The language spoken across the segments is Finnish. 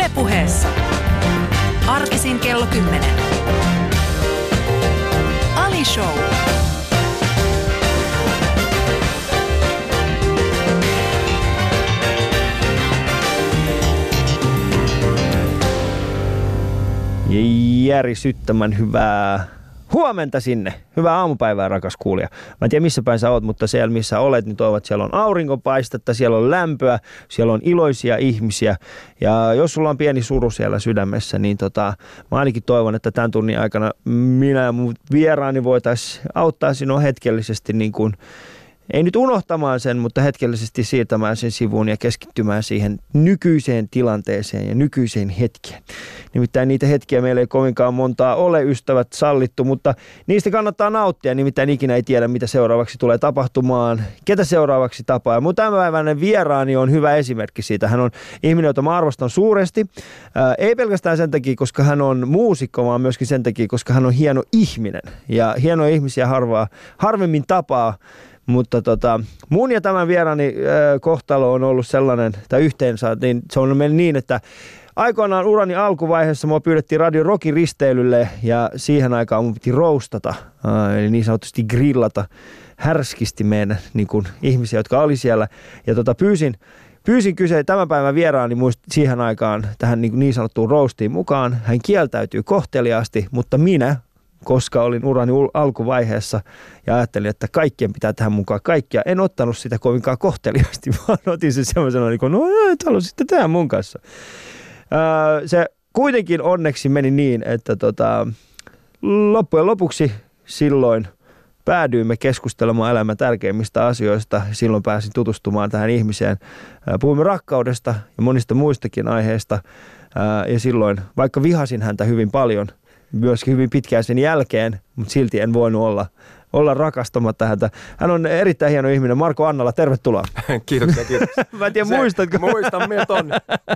Ylepuheessa arkisin kello 10. Ali Show. järisyttämän hyvää huomenta sinne. Hyvää aamupäivää, rakas kuulija. Mä en tiedä missä päin sä oot, mutta siellä missä olet, niin toivot, siellä on aurinkopaistetta, siellä on lämpöä, siellä on iloisia ihmisiä. Ja jos sulla on pieni suru siellä sydämessä, niin tota, mä ainakin toivon, että tämän tunnin aikana minä ja mun vieraani voitaisiin auttaa sinua hetkellisesti niin kuin ei nyt unohtamaan sen, mutta hetkellisesti siirtämään sen sivuun ja keskittymään siihen nykyiseen tilanteeseen ja nykyiseen hetkeen. Nimittäin niitä hetkiä meillä ei kovinkaan montaa ole ystävät sallittu, mutta niistä kannattaa nauttia, nimittäin ikinä ei tiedä, mitä seuraavaksi tulee tapahtumaan, ketä seuraavaksi tapaa. Mun tämänpäiväinen vieraani on hyvä esimerkki siitä. Hän on ihminen, jota mä arvostan suuresti. Ää, ei pelkästään sen takia, koska hän on muusikko, vaan myöskin sen takia, koska hän on hieno ihminen. Ja hienoja ihmisiä harvaa, harvemmin tapaa. Mutta tota, mun ja tämän vieraani äh, kohtalo on ollut sellainen, tai yhteen niin se on mennyt niin, että aikoinaan urani alkuvaiheessa mua pyydettiin Radio Rockin risteilylle ja siihen aikaan mun piti roustata, eli niin sanotusti grillata härskisti meidän niin kuin, ihmisiä, jotka oli siellä. Ja tota, pyysin, pyysin kyse tämän päivän vieraani muist siihen aikaan tähän niin, niin sanottuun roastiin mukaan. Hän kieltäytyy kohteliaasti, mutta minä koska olin urani alkuvaiheessa ja ajattelin, että kaikkien pitää tähän mukaan kaikkia. En ottanut sitä kovinkaan kohteliasti, vaan otin sen semmoisena, niin kuin, no et halua sitten tehdä mun kanssa. Se kuitenkin onneksi meni niin, että tota, loppujen lopuksi silloin päädyimme keskustelemaan elämän tärkeimmistä asioista. Silloin pääsin tutustumaan tähän ihmiseen. Puhuimme rakkaudesta ja monista muistakin aiheista. Ja silloin, vaikka vihasin häntä hyvin paljon – myöskin hyvin pitkään sen jälkeen, mutta silti en voinut olla olla rakastamatta häntä. Hän on erittäin hieno ihminen. Marko Annala, tervetuloa. Kiitoksia, kiitoksia. Mä en tiedä, se, muistatko? Muistan, miltä on.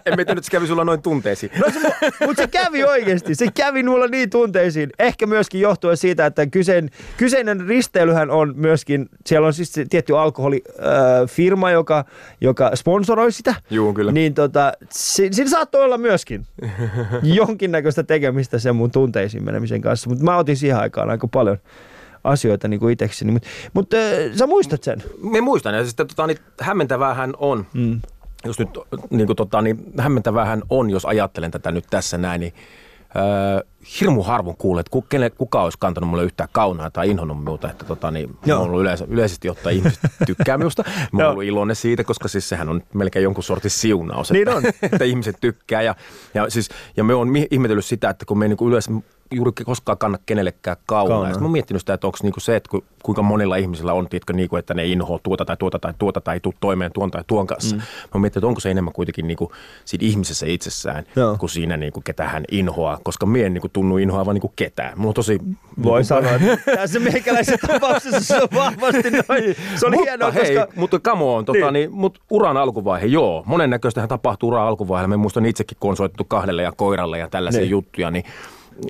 En miettinyt, että se kävi sulla noin tunteisiin. No se, mutta se kävi oikeasti. Se kävi mulla niin tunteisiin. Ehkä myöskin johtuen siitä, että kyseinen, kyseinen risteilyhän on myöskin, siellä on siis tietty alkoholifirma, äh, joka, joka sponsoroi sitä. Joo, kyllä. Niin tota, si, siinä saattoi olla myöskin jonkinnäköistä tekemistä sen mun tunteisiin menemisen kanssa. Mutta mä otin siihen aikaan aika paljon asioita niin kuin itsekseni. Mutta mut, äh, sä muistat sen? Me muistan. Ja sitten tota, niin hämmentävähän on, mm. jos nyt niin kuin, tota, niin hämmentävähän on, jos ajattelen tätä nyt tässä näin, niin Öö, hirmu harvoin kuulee, että kene, kuka olisi kantanut mulle yhtään kaunaa tai inhonnut minulta. Että tota, niin, mä ollut yleensä, yleisesti ottaen ihmiset tykkää minusta. Mä oon ollut iloinen siitä, koska siis sehän on melkein jonkun sortin siunaus, että, niin on. että ihmiset tykkää. Ja, ja, siis, ja me on ihmetellyt sitä, että kun me niin yleensä juuri koskaan kanna kenellekään kaunaa. Kauna. Sitten mä miettinyt sitä, että onko niinku se, että kuinka monilla ihmisillä on, tiedätkö, niinku, että ne inhoa tuota tai tuota tai tuota tai tuu toimeen tuon tai tuon kanssa. Mm. Mä oon miettinyt, että onko se enemmän kuitenkin niinku siinä ihmisessä itsessään Joo. kuin siinä, niinku, ketä hän inhoaa. Koska mie en niinku, tunnu inhoavan niinku ketään. Mulla on tosi... Voi niinku, sanoa, että tässä meikäläisessä tapauksessa se on vahvasti noin. Se oli mutta hienoa, hei, koska... mutta come on, tota, niin. Niin, mutta uran alkuvaihe, joo. Monennäköistähän tapahtuu uran alkuvaiheella. Me muistan itsekin, kun on soitettu kahdelle ja koiralle ja tällaisia niin. juttuja, niin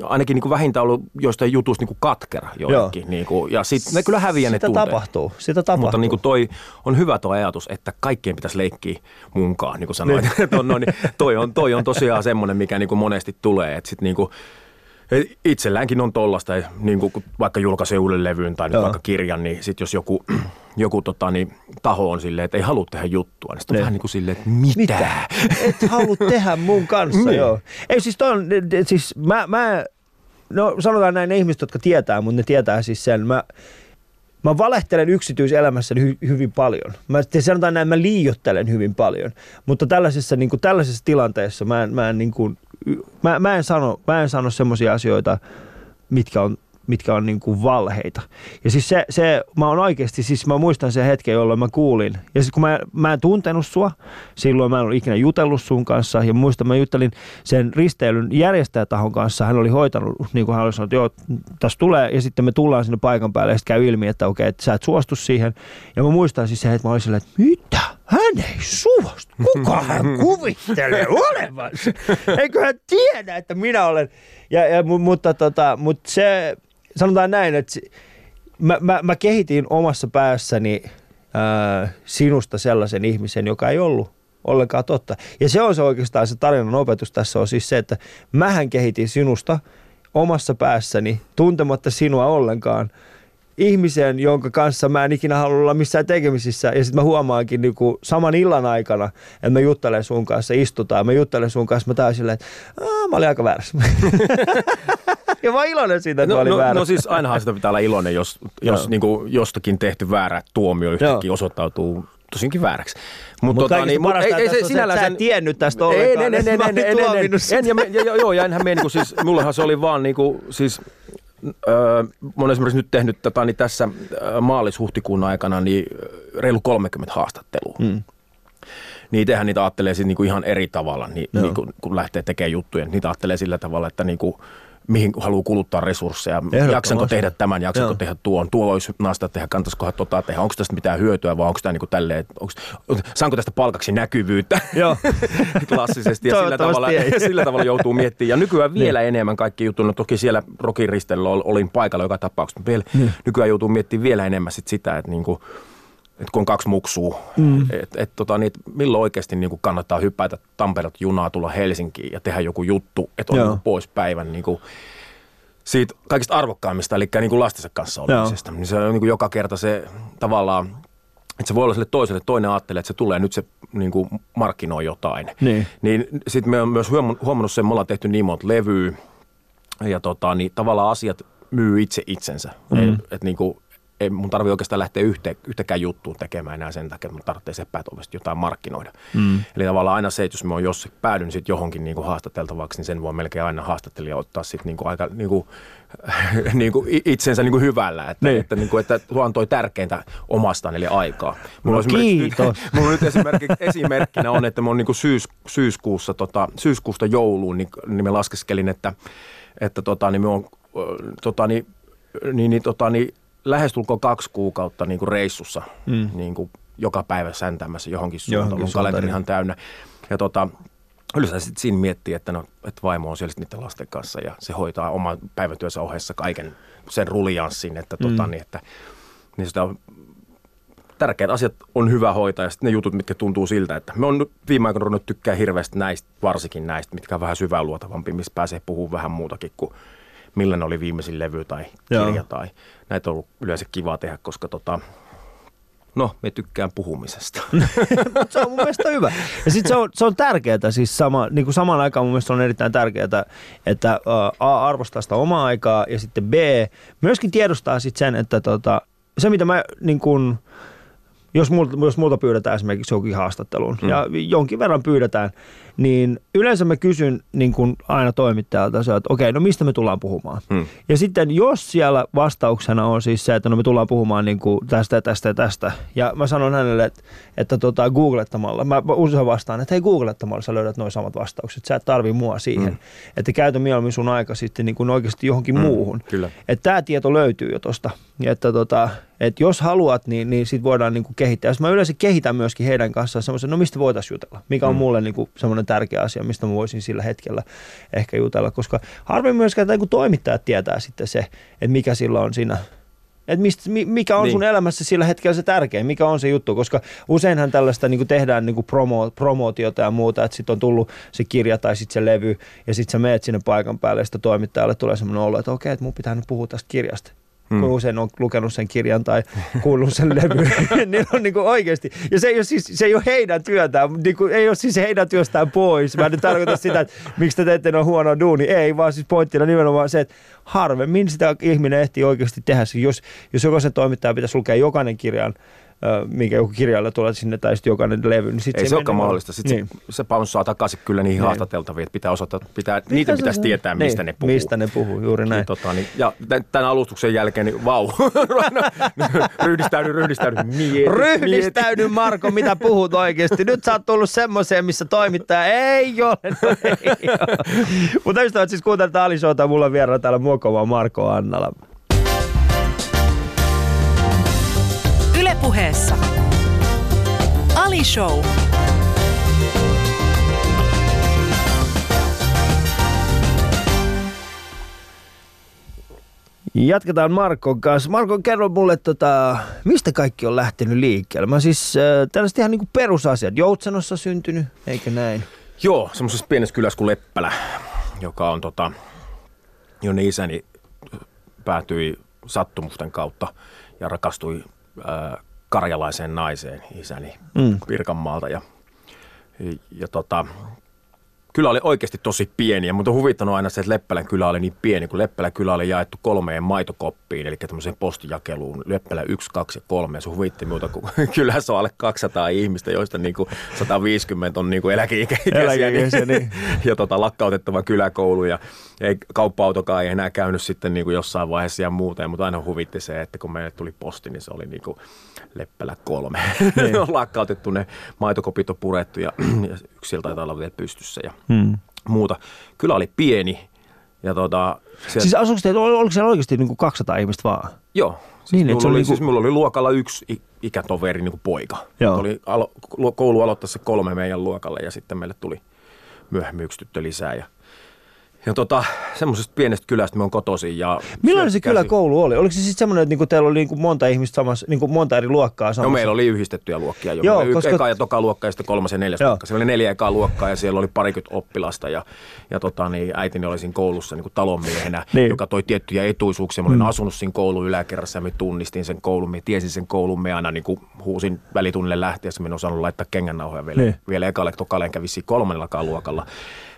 ainakin niin kuin vähintään ollut joistain jutusta niin kuin katkera joillekin. Niin kuin, ja sitten ne kyllä häviää Sitä ne tunteet. tapahtuu. Sitä tapahtuu. Mutta niin kuin toi on hyvä tuo ajatus, että kaikkien pitäisi leikkiä munkaan, niin kuin sanoit. Niin. on, toi, on, toi on tosiaan semmoinen, mikä niin kuin monesti tulee. Että sit niin kuin, Itselläänkin on tollasta, niin kuin vaikka julkaisee uuden levyyn tai nyt vaikka kirjan, niin sit jos joku, joku tota, niin, taho on silleen, että ei halua tehdä juttua, niin sitten on vähän niin kuin silleen, että mitä? mitä? Et halua tehdä mun kanssa, niin. joo. Ei siis on, siis mä, mä, no sanotaan näin ne ihmiset, jotka tietää, mutta ne tietää siis sen, mä, Mä valehtelen yksityiselämässä hy- hyvin paljon. Mä sanotaan näin, mä liiottelen hyvin paljon. Mutta tällaisessa, niin kuin, tällaisessa tilanteessa mä en, mä en, niin kuin, mä, mä en sano, mä en sano semmoisia asioita, mitkä on mitkä on niin kuin valheita. Ja siis se, se, mä oon oikeasti, siis mä muistan sen hetken, jolloin mä kuulin. Ja siis kun mä, mä en tuntenut sua, silloin mä en ollut ikinä jutellut sun kanssa. Ja muistan, mä juttelin sen risteilyn järjestäjätahon kanssa. Hän oli hoitanut, niin kuin hän oli sanonut, että joo, tässä tulee. Ja sitten me tullaan sinne paikan päälle ja sitten käy ilmi, että okei, että sä et suostu siihen. Ja mä muistan siis se, että mä olin silleen, että mitä? Hän ei suostu. Kuka hän kuvittelee olevansa? Eikö hän tiedä, että minä olen. Ja, ja, mutta, tota, mutta se, sanotaan näin, että mä, mä, mä kehitin omassa päässäni ää, sinusta sellaisen ihmisen, joka ei ollut ollenkaan totta. Ja se on se oikeastaan se tarinan opetus tässä on siis se, että mähän kehitin sinusta omassa päässäni tuntematta sinua ollenkaan ihmisen, jonka kanssa mä en ikinä halua olla missään tekemisissä. Ja sitten mä huomaankin niin kuin saman illan aikana, että mä juttelen sun kanssa, istutaan, mä juttelen sun kanssa, mä täysin silleen, että mä olin aika väärässä. ja mä iloinen siitä, että no, mä olin no, väärässä. no siis ainahan sitä pitää olla iloinen, jos, jos niin kuin jostakin tehty väärä tuomio yhtäkkiä Joo. osoittautuu tosinkin vääräksi. Mutta tota, kaikista mut parasta tässä on se, sä et tiennyt tästä ollenkaan, En, en, en, en, en, en, en, en, en, ja, joo, ja enhän me, niin siis, mullehan se oli vaan niin kuin, siis, mä olen esimerkiksi nyt tehnyt tota, niin tässä maalis-huhtikuun aikana niin reilu 30 haastattelua. Mm. Niin tehän niitä ajattelee sit niinku ihan eri tavalla, niin, niin kun, kun lähtee tekemään juttuja. Niitä ajattelee sillä tavalla, että niinku, mihin haluaa kuluttaa resursseja. Jaksanko tehdä tämän, jaksanko Joo. tehdä tuon. Tuo olisi naista tehdä, kannattaisikohan tota tehdä. Onko tästä mitään hyötyä vai onko tämä niinku tälleen, että onks, saanko tästä palkaksi näkyvyyttä Joo. klassisesti. Ja sillä tavalla, ei. sillä tavalla joutuu miettimään. Ja nykyään vielä enemmän kaikki jutut. No toki siellä Rokin ristellä ol- olin paikalla joka tapauksessa. mutta Vielä, Nykyään joutuu miettimään vielä enemmän sit sitä, että niinku, että kun on kaksi muksua, mm. että et, tota, niin, et milloin oikeasti niin kannattaa hypätä Tampereelta junaa, tulla Helsinkiin ja tehdä joku juttu, että on niin pois päivän niin kuin, siitä kaikista arvokkaimmista, eli niin kuin lastensa kanssa olemisesta. Niin se on niin kuin joka kerta se tavallaan, että se voi olla sille toiselle, toinen ajattelee, että se tulee nyt se niin kuin markkinoi jotain. Niin. niin sitten me on myös huomannut sen, me ollaan tehty niin monta levyä, ja tota, niin tavallaan asiat myy itse itsensä. Mm. Et, niin kuin, ei mun tarvi oikeastaan lähteä yhtä, yhtäkään juttuun tekemään enää sen takia, että mun tarvitsee sepäät ovesta jotain markkinoida. Mm. Eli tavallaan aina se, että jos mä oon jos päädyn sit johonkin niin kuin haastateltavaksi, niin sen voi melkein aina haastattelija ottaa sit niin kuin aika niin kuin, niin kuin i- itsensä niin kuin hyvällä. Että, Niin. että, niin kuin, että tuo antoi tärkeintä omastaan, eli aikaa. No esimerkiksi nyt- kiitos. Mulla nyt esimerkki, esimerkkinä on, että mä oon niin syys, syyskuussa, tota, syyskuusta jouluun, niin, niin mä laskeskelin, että, että tota, niin me on, ö, tota, niin, niin, niin, tota, niin, lähestulkoon kaksi kuukautta niin kuin reissussa mm. niin kuin joka päivä säntämässä johonkin suuntaan. Mun kalenteri ihan täynnä. Ja tota, yleensä sitten siinä miettii, että, no, että vaimo on siellä niiden lasten kanssa ja se hoitaa oman päivätyönsä ohessa kaiken sen rulianssin, että, tota, niin, että niin sitä on tärkeät asiat on hyvä hoitaa ja sitten ne jutut, mitkä tuntuu siltä, että me on nyt viime aikoina ruvennut tykkää hirveästi näistä, varsinkin näistä, mitkä on vähän syväluotavampi, missä pääsee puhumaan vähän muutakin kuin millainen oli viimeisin levy tai Joo. kirja tai näitä on ollut yleensä kiva tehdä, koska tota, no, me tykkään puhumisesta. se on mun mielestä hyvä. Ja sitten se on, se on tärkeää, siis sama, niin kuin samaan aikaan mun mielestä on erittäin tärkeää, että A arvostaa sitä omaa aikaa ja sitten B myöskin tiedostaa sitten sen, että tota, se mitä mä niin kuin, jos multa, jos multa pyydetään esimerkiksi jokin haastatteluun mm. ja jonkin verran pyydetään, niin yleensä mä kysyn niin kuin aina toimittajalta että okei, no mistä me tullaan puhumaan. Mm. Ja sitten jos siellä vastauksena on siis se, että no me tullaan puhumaan niin kuin tästä ja tästä ja tästä, ja mä sanon hänelle, että, että tota, googlettamalla, mä usein vastaan, että hei googlettamalla sä löydät noin samat vastaukset, sä et tarvii mua siihen, mm. että käytä mieluummin sun aika sitten niin kuin oikeasti johonkin mm. muuhun. kyllä. Että tämä tieto löytyy jo tosta, Ja että tota, että jos haluat, niin, niin sit voidaan niin kuin kehittää. Ja sit mä yleensä kehitän myöskin heidän kanssaan semmoisen, no mistä voitaisiin jutella, mikä on mm. mulle niin kuin semmoinen tärkeä asia, mistä mä voisin sillä hetkellä ehkä jutella, koska harvemmin myöskään niin kuin toimittajat tietää sitten se, että mikä sillä on siinä että mistä, mi- mikä on niin. Niin. sun elämässä sillä hetkellä se tärkein, mikä on se juttu, koska useinhan tällaista niin tehdään niin promo, promootiota ja muuta, että sitten on tullut se kirja tai sitten se levy ja sitten sä meet sinne paikan päälle ja sitten toimittajalle tulee semmoinen olo, että okei, että mun pitää nyt puhua tästä kirjasta. Hmm. Kun usein on lukenut sen kirjan tai kuullut sen levyn, niin on niin oikeasti. Ja se ei ole, siis, se ei ole heidän työtään, niin kuin, ei ole siis heidän työstään pois. Mä en nyt tarkoita sitä, että miksi te teette noin huonoa duuni. Ei, vaan siis pointtina nimenomaan se, että harvemmin sitä ihminen ehtii oikeasti tehdä. Jos, jos jokaisen toimittajan pitäisi lukea jokainen kirjan, minkä joku kirjailija tulee sinne, tai sitten jokainen levy, niin sit Ei se, menee olekaan mahdollista. Sitten niin. se, se paunssaa takaisin kyllä niihin Niin. haastateltaviin, että pitää osata, pitää, niitä se- pitäisi tietää, mistä niin, ne puhuu. Mistä ne puhuu, juuri näin. Niin, tota, niin, ja tän- tämän alustuksen jälkeen, niin vau, ryhdistäydy, ryhdistäydy, mieti, Ryhdistäydy Marko, mitä puhut oikeasti. Nyt sä oot tullut semmoiseen, missä toimittaja ei ole. No ei ole. Mutta ystävät, siis kuuntelit Ali Showta, mulla on vieraana täällä muokova Marko Annala. Ylepuheessa Ali Show. Jatketaan Markon kanssa. Marko, kerro mulle, tota, mistä kaikki on lähtenyt liikkeelle? Mä siis äh, tällaiset ihan niinku perusasiat. Joutsenossa syntynyt, eikö näin? Joo, semmoisessa pienessä kylässä kuin Leppälä, joka on tota, jonne isäni päätyi sattumusten kautta ja rakastui äh, karjalaiseen naiseen isäni mm. Pirkanmaalta. Ja, ja tota, kylä oli oikeasti tosi pieni, mutta on huvittanut aina se, että Leppälän kylä oli niin pieni, kun Leppälän kylä oli jaettu kolmeen maitokoppiin, eli tämmöiseen postijakeluun, Leppälä 1, 2 ja 3, ja se huvitti muuta, kun kylässä on alle 200 ihmistä, joista niin kuin 150 on niin kuin eläkeikäisiä, Eläkeikäisiä, niin. ja tota, lakkautettava kyläkoulu, ja ei, kauppa-autokaan ei enää käynyt sitten niin kuin jossain vaiheessa ja muuta, mutta aina huvitti se, että kun meille tuli posti, niin se oli niin kuin Leppälä kolme. Niin. on lakkautettu, ne maitokopit on purettu ja, ja yksi sieltä taitaa olla vielä pystyssä ja hmm. muuta. Kyllä oli pieni. Ja tota, sieltä... Siis asuiko teitä, oliko siellä oikeasti niin kuin 200 ihmistä vaan? Joo. Siis, niin, mulla oli, niin kuin... siis mulla oli luokalla yksi ikätoveri niin kuin poika. Joo. Oli alo, koulu aloittaessa kolme meidän luokalle ja sitten meille tuli myöhemmin yksi tyttö lisää. Ja ja tota, semmoisesta pienestä kylästä me on kotoisin. Ja Millainen se kyläkoulu oli? Oliko se sitten semmoinen, että niinku teillä oli niinku monta ihmistä samassa, niinku monta eri luokkaa samassa? No meillä oli yhdistettyjä luokkia. Jo. Joo, koska... Eka ja toka luokka ja sitten kolmas ja neljäs Joo. luokka. Siellä oli neljä ekaa luokkaa ja siellä oli parikymmentä oppilasta. Ja, ja tota, niin äitini oli siinä koulussa niin talonmiehenä, niin. joka toi tiettyjä etuisuuksia. Mä olin mm. asunut siinä koulun yläkerrassa ja me tunnistin sen koulun. Me tiesin sen koulun. Me aina niin kuin huusin välitunnille lähtiessä. Mä en osannut laittaa kengännauhoja vielä, niin. vielä ekalle, tokalle kolmannellakaan luokalla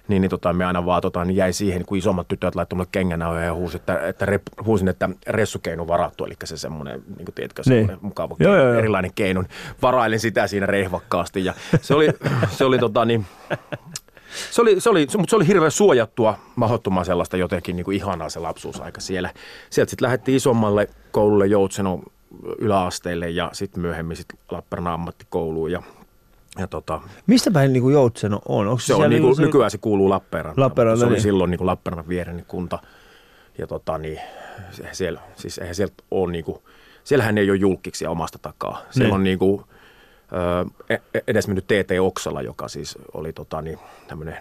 niin, niin tota, me aina vaan tota, niin jäi siihen, kun isommat tytöt laittoi mulle kengänauhoja ja huusin, että, että, rep, huusin, että ressukeino varattu, eli se semmoinen, niin kuin tiedätkö, semmoinen niin. mukava joo, joo, joo. erilainen keino. Varailin sitä siinä rehvakkaasti ja se oli, se oli tota, niin, se oli, se oli, mutta se oli hirveän suojattua, mahdottoman sellaista jotenkin niin kuin ihanaa se lapsuusaika siellä. Sieltä sitten lähdettiin isommalle koululle Joutsenon yläasteelle ja sitten myöhemmin sit Lappeenrannan ammattikouluun ja ja tota, Mistä päin niin Joutseno on? Onko se, se on niin kuin, se... nykyään se kuuluu Lappeenrantaan. Lappeenrantaan se oli niin. silloin niin Lappeenrannan viereinen kunta. Ja tota, niin, siellä, siis eihän sieltä ole niin kuin, siellähän ei ole julkiksi omasta takaa. Siellä niin. on niin kuin, ö, edesmennyt TT Oksala, joka siis oli tota, niin, tämmöinen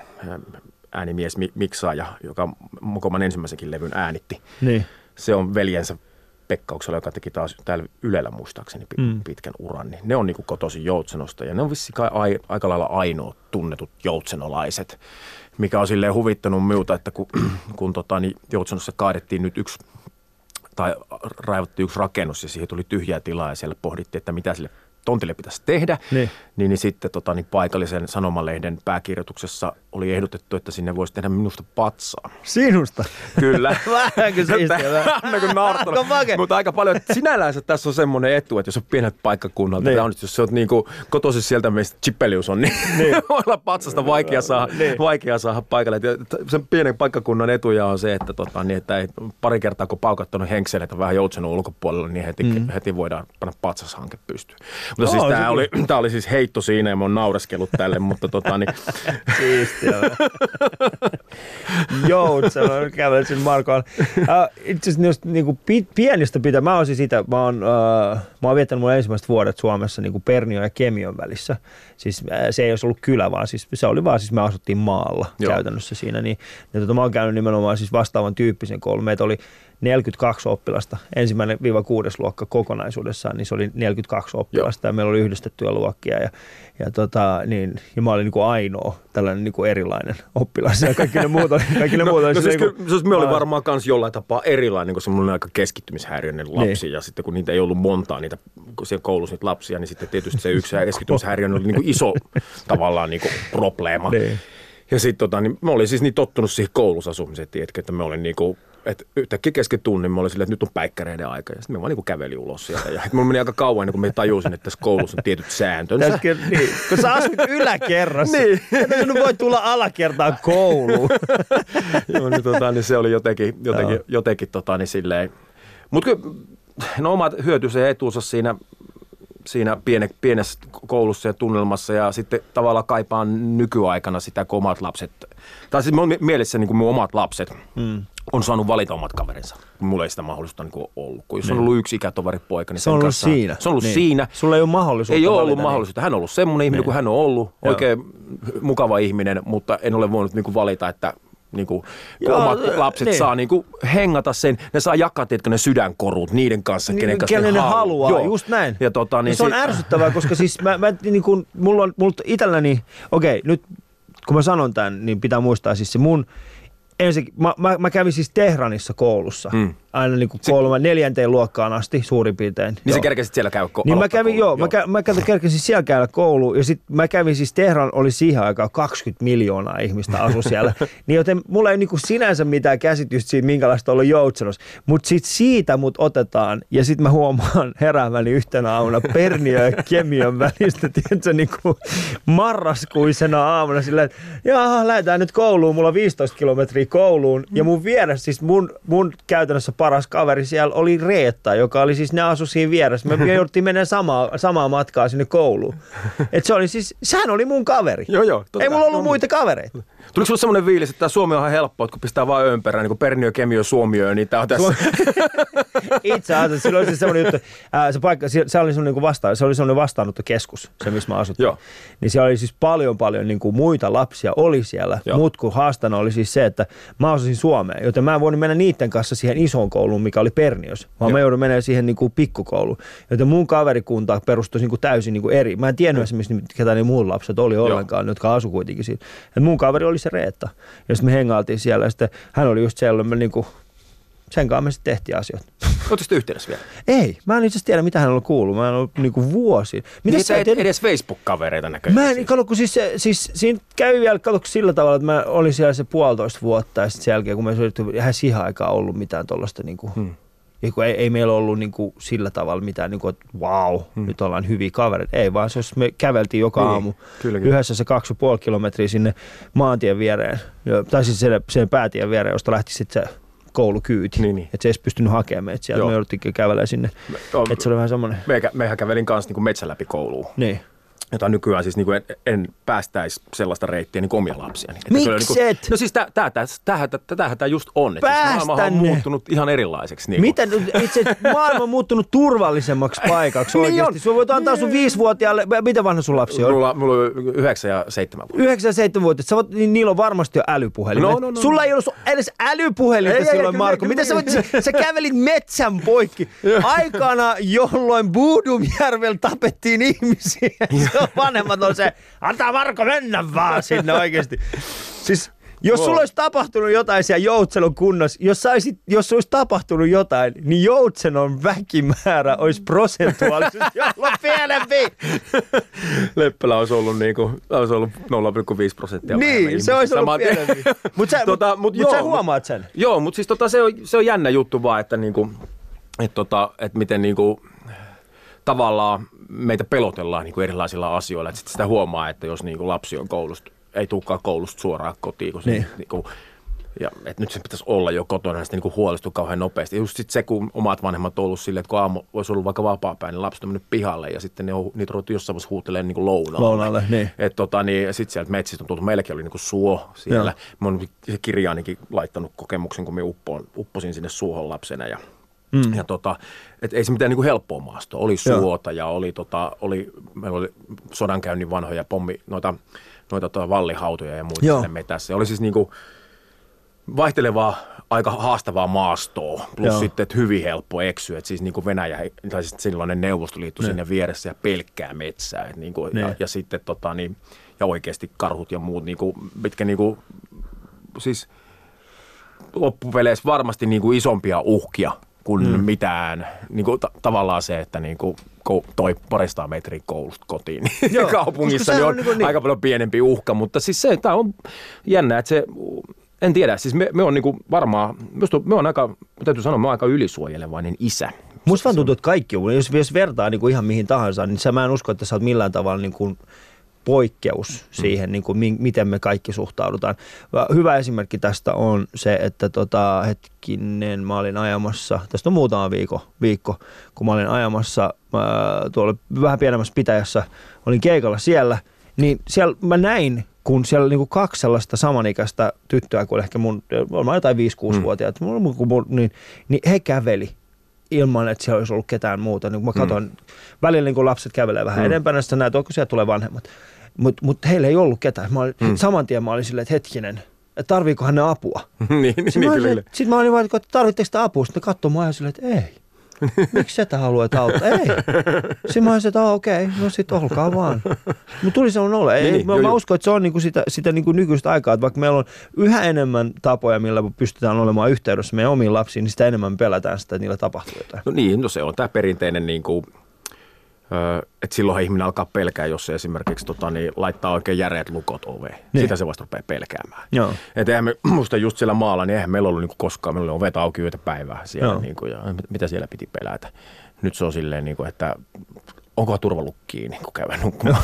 äänimies, miksaaja, joka mukoman ensimmäisenkin levyn äänitti. Niin. Se on veljensä Pekkauksella, joka teki taas täällä Ylellä muistaakseni mm. pitkän uran, niin ne on niin kotoisin Joutsenosta ja ne on vissi kai ai, aika lailla ainoa tunnetut joutsenolaiset, mikä on silleen huvittanut minulta, että kun, kun tota, niin Joutsenossa kaadettiin nyt yksi tai raivattiin yksi rakennus ja siihen tuli tyhjää tilaa ja siellä pohdittiin, että mitä sille tontille pitäisi tehdä, niin, niin, niin sitten tota, niin paikallisen sanomalehden pääkirjoituksessa oli ehdotettu, että sinne voisi tehdä minusta patsaa. Sinusta? Kyllä. Vähänkö siistiä? Mutta aika paljon, että sinällään tässä on semmoinen etu, että jos on pienet paikkakunnalta, niin. on, jos sä oot niinku kotoisin sieltä, mistä Chippelius on, niin, niin. voi olla patsasta vaikea saada, niin. vaikea saada paikalle. sen pienen paikkakunnan etuja on se, että, tota, niin, että ei, pari kertaa kun paukattanut henkseleitä vähän joutsenut ulkopuolella, niin heti, mm. heti voidaan panna patsashanke pystyyn. Mutta siis tämä oli, tää oli siis heitto siinä ja mä oon naureskellut tälle, mutta tota niin. Siistiä. Joutsen, kävelisin Markoon. Uh, itse asiassa niinku, pienistä pitää, mä oon siis sitä, mä oon, uh, mä oon viettänyt mun ensimmäiset vuodet Suomessa niinku Pernio ja Kemion välissä. Siis uh, se ei olisi ollut kylä, vaan siis, se oli vaan siis me asuttiin maalla Joo. käytännössä siinä. Niin, ja tota, mä oon käynyt nimenomaan siis vastaavan tyyppisen koulun. Meitä oli 42 oppilasta, ensimmäinen viiva kuudes luokka kokonaisuudessaan, niin se oli 42 oppilasta Joo. ja meillä oli yhdistettyjä luokkia ja, ja, tota, niin, ja mä olin niin kuin ainoa tällainen niin kuin erilainen oppilas ja kaikki ne muut oli, kaikki ne no, muut oli no, siis, niin kuin, siis me oli varmaan myös jollain tapaa erilainen, niin semmoinen aika keskittymishäiriöinen lapsi niin. ja sitten kun niitä ei ollut montaa niitä, kun siellä koulussa niitä lapsia, niin sitten tietysti se yksi keskittymishäiriöinen oli niin kuin iso tavallaan niin kuin probleema. Niin. Ja sitten tota, niin mä olin siis niin tottunut siihen koulussa asumiseen, että me olin niin kuin että yhtäkkiä kesken tunnin mä olin silleen, että nyt on päikkäreiden aika. Ja sitten mä vaan niin kävelin ulos sieltä. Ja mulla meni aika kauan ennen kuin mä tajusin, että tässä koulussa on tietyt sääntönsä. Täskin, niin, kun sä asut yläkerrassa. niin. Että voi tulla alakertaan kouluun. Joo, niin, tota, niin se oli jotenkin, jotenkin, jotenkin tota, niin silleen. Mutta no omat hyötynsä ja etuunsa siinä siinä piene, pienessä koulussa ja tunnelmassa ja sitten tavallaan kaipaan nykyaikana sitä, kun omat lapset, tai siis mun mielessä niin kuin mun omat lapset mm. on saanut valita omat kaverinsa. Mulla ei sitä mahdollisuutta niin kuin ollut. Kun jos niin. on ollut yksi ikätovaripoika, niin se on ollut kanssa, siinä. Se on ollut niin. siinä. Sulla ei ole mahdollisuutta Ei ole ollut niin. mahdollisuutta. Hän on ollut semmoinen niin. ihminen kuin hän on ollut. Oikein Joo. mukava ihminen, mutta en ole voinut niin kuin valita, että niin kuin, Joo, omat lapset niin. saa niin kuin, hengata sen, ne saa jakaa tiedätkö, ne sydänkorut niiden kanssa, kenen Niin, kanssa kenen ne, ne haluaa. haluaa, Joo. just näin. Ja tota, niin se on si- ärsyttävää, koska siis mä, mä niin kuin, mulla on, mulla itselläni, okei, nyt kun mä sanon tämän, niin pitää muistaa siis se mun, ensin, mä, mä, mä kävin siis Tehranissa koulussa, Mm. Aina niin kuin kolme, neljänteen luokkaan asti suurin piirtein. Niin sä Joo. kerkesit siellä käydä ko- Niin mä kävin, koulun. joo, mä, kä, mä kerkesin siellä käydä kouluun ja sitten mä kävin siis Tehran oli siihen aikaan 20 miljoonaa ihmistä asu siellä. niin joten mulla ei niinku sinänsä mitään käsitystä siitä, minkälaista olla joutsenos. Mutta sitten siitä mut otetaan ja sitten mä huomaan herääväni yhtenä aamuna Perniö ja Kemion välistä, tiedätkö, niinku marraskuisena aamuna silleen, että jaa, lähdetään nyt kouluun, mulla on 15 kilometriä kouluun ja mun vieressä siis mun, mun käytännössä paras kaveri siellä oli Reetta, joka oli siis, ne asu siinä vieressä. Me jouduttiin mennä samaa, samaa matkaa sinne kouluun. Et se oli siis, sehän oli mun kaveri. Joo, joo, totta Ei mulla ollut No, muita kavereita. Tuliko sulla semmoinen fiilis, että Suomi on ihan helppo, että kun pistää vaan öön perään, niin kuin Perniö, Kemio, Suomiö, niin tämä on tässä. Itse asiassa sillä oli siis semmoinen juttu, ää, se paikka, se, oli semmoinen niin vasta, se oli semmoinen vastaanottokeskus, se missä mä asuttiin. Joo. Niin siellä oli siis paljon paljon niin kuin muita lapsia oli siellä, Joo. mutta kun haastana oli siis se, että mä asusin Suomeen, joten mä en voinut mennä niiden kanssa siihen isoon kouluun, mikä oli Pernios, vaan Joo. mä joudun menemään siihen niin kuin pikkukouluun. Joten mun kaverikunta perustui niin kuin täysin niin kuin eri. Mä en tiennyt esimerkiksi, ketä ne muut lapset oli ollenkaan, jotka asu kuitenkin siinä. Et mun kaveri oli se Reetta. Ja sitten me hengailtiin siellä ja sitten hän oli just siellä, me niin kuin, sen kanssa me sitten tehtiin asioita. Oletteko yhteydessä vielä? Ei, mä en itse asiassa tiedä, mitä hän on kuullut. Mä en ollut niinku vuosi. Mitä Niin, sä et edes Facebook-kavereita näköjään. Mä en, siis. kato, kun siis, se, siis siinä kävi vielä, kato, sillä tavalla, että mä olin siellä se puolitoista vuotta ja sitten sen jälkeen, kun me ei siihen aikaan ollut mitään tuollaista niinku, Hmm. Kun ei, ei meillä ollut niinku sillä tavalla mitään, niinku, että wow, hmm. nyt ollaan hyviä kavereita. Ei vaan se, jos me käveltiin joka Niin, aamu kyllä, kyllä. yhdessä se kaksi ja puoli kilometriä sinne maantien viereen, tai siis sen, sen päätien viereen, josta lähti sitten se koulukyyti. Niin, niin. Että se ei pystynyt hakemaan meitä sieltä, Joo. me jouduttiin kävelemään sinne. on- Että se oli vähän semmoinen, Meikä, meihän kävelin kanssa niin metsän läpi kouluun. niin. Jota nykyään siis niin kuin en, en päästäisi sellaista reittiä niin kuin omia lapsiani. Että Miksi kyllä niin kuin-? No siis tää, tää, tää, tämähän, tämähän tämä just on. Että siis maailmahan on muuttunut ihan erilaiseksi. Niin. Miten nyt itse maailma on muuttunut turvallisemmaksi paikaksi Niin oikeasti? on. Sinä voit antaa sun viisivuotiaalle, miten vanha sun lapsi on? Mulla, mulla on yhdeksän ja seitsemän vuotta. 97-vuotiaat, sä voit, niin niillä on varmasti jo älypuhelimet. No, no, no, Sulla no. ei ollut edes älypuhelinta Ei, ei, silloin, kyllä, Marko. kyllä, Miten sä, voit, sä kävelit metsän poikki aikana, jolloin Buudumjärvellä tapettiin ihmisiä. Vanhemmat on se, antaa Marko mennä vaan sinne oikeasti. Siis jos Wow. sulla olisi tapahtunut jotain siellä Joutsenon kunnassa, jos, saisit, jos olisi tapahtunut jotain, niin Joutsenon väkimäärä olisi prosentuaalisesti ollut pienempi. Leppälä olisi ollut, niin kuin, olisi ollut 0,5 prosenttia. Niin, se olisi ollut pienempi. Mutta sä, Tota, mut, mut mut, mut sä huomaat sen. Joo, mutta siis tota, se, on, se on jännä juttu vaan, että niinku, et tota, et miten niinku, tavallaan meitä pelotellaan niinku erilaisilla asioilla. Et sit sitä huomaa, että jos niinku lapsi on koulusta, ei tulekaan koulusta suoraan kotiin, kun se Niin. niinku, ja että nyt se pitäisi olla jo kotona, ja sitten niinku huolestuu kauhean nopeasti. Just sit se, kun omat vanhemmat on ollut silleen, että kun aamu olisi ollut vaikka vapaa niin lapset on mennyt pihalle, ja sitten ne on, niitä ruvettu jossain vaiheessa huutelemaan niinku lounaalle. Lounaalle, niin. Et tota, niin, sitten sieltä metsistä on tullut, meilläkin oli niinku suo siellä. Joo. Mä oon se kirjaanikin laittanut kokemuksen, kun me uppoon, upposin sinne suohon lapsena. Ja, mm. ja tota, et ei se mitään niinku helppoa maastoa. Oli Joo. suota ja oli, tota, oli, meillä oli sodankäynnin vanhoja pommi, noita, noita tota vallihautoja ja muita Joo. metässä. Ja oli siis niinku vaihtelevaa, aika haastavaa maastoa, plus Joo. sitten että hyvin helppo eksyä. Et siis niin kuin Venäjä, tai siis silloinen Neuvostoliitto Niin. sinne vieressä ja pelkkää metsää. Et niin kuin, ja, Niin. ja, sitten tota, niin, ja oikeasti karhut ja muut, niin kuin, mitkä niin kuin, siis loppupeleissä varmasti niin kuin isompia uhkia kuin mm. mitään. Niin kuin, ta- tavallaan se, että niin kuin, ko- toi paristaa metrin koulusta kotiin niin Joo, kaupungissa niin on on niin kuin niin. aika paljon pienempi uhka, mutta siis se, tämä on jännä, että se, en tiedä, siis me, me on niinku varmaan, musta me on aika, täytyy sanoa, me on aika ylisuojelevainen isä. Musta vaan tuntuu, että kaikki on. Jos, jos vertaa niin kuin ihan mihin tahansa, niin sä, mä en usko, että sä oot millään tavalla niin kuin poikkeus siihen, niin kuin, mi- miten me kaikki suhtaudutaan. Hyvä esimerkki tästä on se, että tota, hetkinen, mä olin ajamassa, tästä on muutama viikko, viikko kun mä olin ajamassa mä, tuolla vähän pienemmässä pitäjässä, olin keikalla siellä, niin siellä mä näin, kun siellä niinku kaksi sellaista samanikäistä tyttöä kuin ehkä mun, varmaan jotain 5-6-vuotiaat, mm. niin, niin he käveli ilman, että siellä olisi ollut ketään muuta. Niin kun mä katson, mm. välillä niin kun lapset kävelee vähän mm. edempänä, sitten näet, että sieltä tulee vanhemmat. Mutta mut heillä ei ollut ketään. Mä olin, mm. Saman tien mä olin silleen, että hetkinen, että tarviikohan ne apua. niin, niin, Sitten niin mä, kyllä. olin, sit mä olin vaan, että tarvitteko sitä apua? Sitten ne katsoi mua ja silleen, että ei. Miksi sä haluat auttaa? Ei. Sitten mä olisin, että okei, no sit olkaa vaan. Mutta tuli sellainen olo. Ei, Niin, mä, joo, mä uskon, että se on niinku sitä, sitä niinku nykyistä aikaa, että vaikka meillä on yhä enemmän tapoja, millä pystytään olemaan yhteydessä meidän omiin lapsiin, niin sitä enemmän pelätään sitä, että niillä tapahtuu jotain. No niin, no se on tämä perinteinen, niin kuin, että silloin ihminen alkaa pelkää, jos se esimerkiksi tota, niin, laittaa oikein järeät lukot oveen. Niin. Sitä se vasta rupeaa pelkäämään. Joo. Et eihän me, musta just siellä maalla, niin eihän meillä ollut niinku koskaan, meillä oli ovet auki yötä päivää siellä, Joo. niinku, ja mit- mitä siellä piti pelätä. Nyt se on silleen, niinku, että onkohan turvalukkiin niin käydä nukkumaan.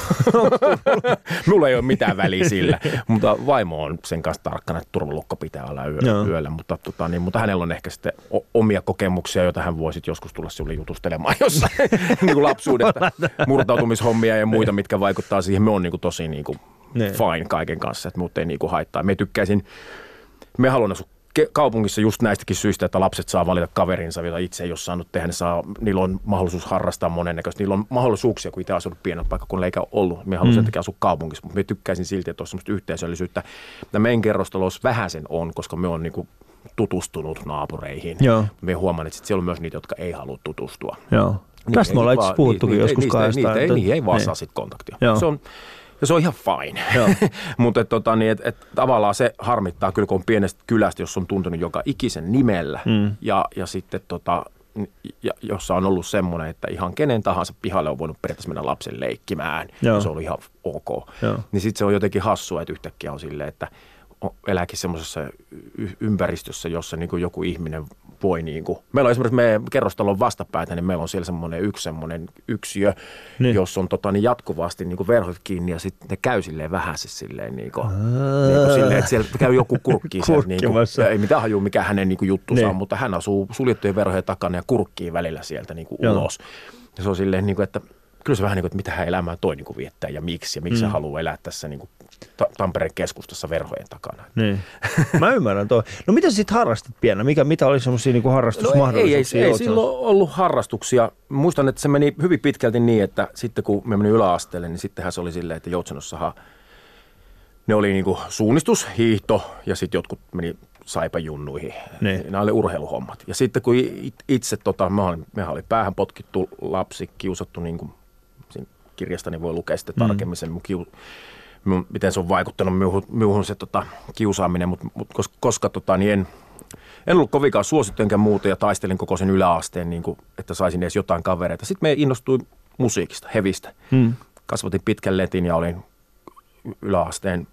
Mulla ei ole mitään väliä sillä, mutta vaimo on sen kanssa tarkkana, että turvalukko pitää olla yö, Joo. yöllä, mutta, tota, niin, mutta hänellä on ehkä sitten omia kokemuksia, joita hän voisi joskus tulla sinulle jutustelemaan jossain niin kuin lapsuudesta, murtautumishommia ja muita, mitkä vaikuttaa siihen. Me on niin kuin tosi niin kuin fine kaiken kanssa, että mut ei niin kuin haittaa. Me tykkäisin, me haluan asua kaupungissa just näistäkin syistä, että lapset saa valita kaverinsa, jota itse ei ole saanut tehdä. Ne saa, niillä on mahdollisuus harrastaa monennäköistä. Niillä on mahdollisuuksia, kun itse asunut pienellä paikkakunnalla eikä ollut. Me haluan sen takia asua kaupungissa, mutta me tykkäisin silti, että olisi semmoista yhteisöllisyyttä. Ja meidän kerrostalossa vähäsen on, koska me on niinku tutustunut naapureihin. Joo. Me huomaan, että siellä on myös niitä, jotka ei halua tutustua. Joo. Niin Tästä me ollaan itse puhuttukin niitä- joskus niistä, kahdestaan. Niitä, ei, vaan niin. saa sit kontaktia. Joo. Se on, ja se on ihan fine. Mutta et, tota, niin, et, et, tavallaan se harmittaa kyllä, kun on pienestä kylästä, jos on tuntenut joka ikisen nimellä. Mm. Ja, ja sitten tota, ja, jossa on ollut semmoinen, että ihan kenen tahansa pihalle on voinut periaatteessa mennä lapsen leikkimään. Joo. Ja se on ihan ok. Joo. Niin sitten se on jotenkin hassua, että yhtäkkiä on silleen, että elääkin semmoisessa ympäristössä, jossa niin joku ihminen voi niin kuin, meillä on esimerkiksi meidän kerrostalon vastapäätä, niin meillä on siellä semmoinen yksi semmoinen yksiö, Niin. jossa on tota, niin jatkuvasti niin kuin verhot kiinni ja sitten ne käy silleen vähäisesti silleen niin kuin, niin kuin silleen, että siellä käy joku kurkkii sieltä, niin kuin, ei mitään hajua mikä hänen niin kuin juttunsa Niin. on, mutta hän asuu suljettujen verhojen takana ja kurkkii välillä sieltä niin kuin ulos. Ja se on silleen, niin kuin, että kyllä se vähän niin kuin, että mitä hän elämää toi niin kuin viettää ja miksi ja miksi mm. haluaa elää tässä niin kuin Ta- Tampereen keskustassa verhojen takana. Niin. Mä ymmärrän tuo. No mitä sä sit harrastit pienä? Mikä, mitä oli semmoisia niinku No ei, ei, harrastusmahdollisuuksia? ei, ei silloin ollut harrastuksia. Muistan, että se meni hyvin pitkälti niin, että sitten kun me menin yläasteelle, niin sittenhän se oli silleen, että Joutsenossahan ne oli niinku suunnistus, hiihto ja sitten jotkut meni saipajunnuihin. Niin. Nämä oli urheiluhommat. Ja sitten kun it- itse, tota, mä olin, mehän oli päähän potkittu lapsi, kiusattu niin kuin siinä kirjastani voi lukea sitten tarkemmin sen mun kiu, mun, miten se on vaikuttanut minuhun, minuhun se tota, kiusaaminen, mutta mut, koska, koska tota, niin en, en ollut kovinkaan suosittu enkä muuta ja taistelin koko sen yläasteen, niin kuin, että saisin edes jotain kavereita. Sitten me innostuin musiikista, hevistä. Hmm. Kasvatin pitkän letin ja olin yläasteen,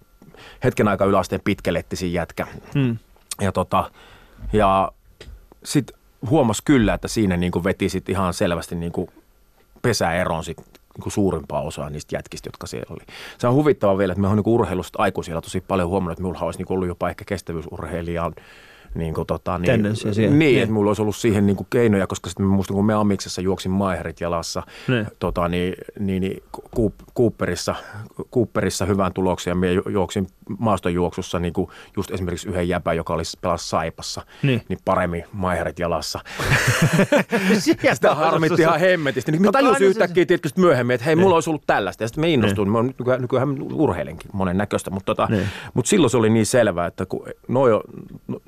hetken aikaa yläasteen pitkälettisin jätkä. Hmm. Ja, tota, ja sitten huomasi kyllä, että siinä niin kuin veti sit ihan selvästi niin kuin pesäeron sit niin kuin suurimpaa osaa niistä jätkistä, jotka siellä oli. Se on huvittava vielä, että me on niin aikuisilla aikuisilla tosi paljon huomannut, että minulla olisi niin ollut jopa ehkä kestävyysurheilijan niin kuin, tota, niin, Tendenssi siihen. Niin, Niin. että mulla olisi ollut siihen niin kuin keinoja, koska sitten mä muistan, kun me Amiksessa juoksin maiherit jalassa, Niin. tota, niin, niin, niin Coop- Cooperissa, Cooperissa hyvän tuloksen ja minä ju- juoksin maastonjuoksussa niin kuin just esimerkiksi yhden jäpän, joka oli pelas Saipassa, Niin. niin paremmin maiherit jalassa. Sitä harmitti ihan hemmetisti. Niin mä No tajusin yhtäkkiä tietysti myöhemmin, että hei, Niin. mulla olisi ollut tällaista. Ja sitten me innostuin. Mä oon nykyään, nykyään urheilenkin monen näköistä, mutta, tota, Niin. mutta silloin se oli niin selvää, että kun noi, no,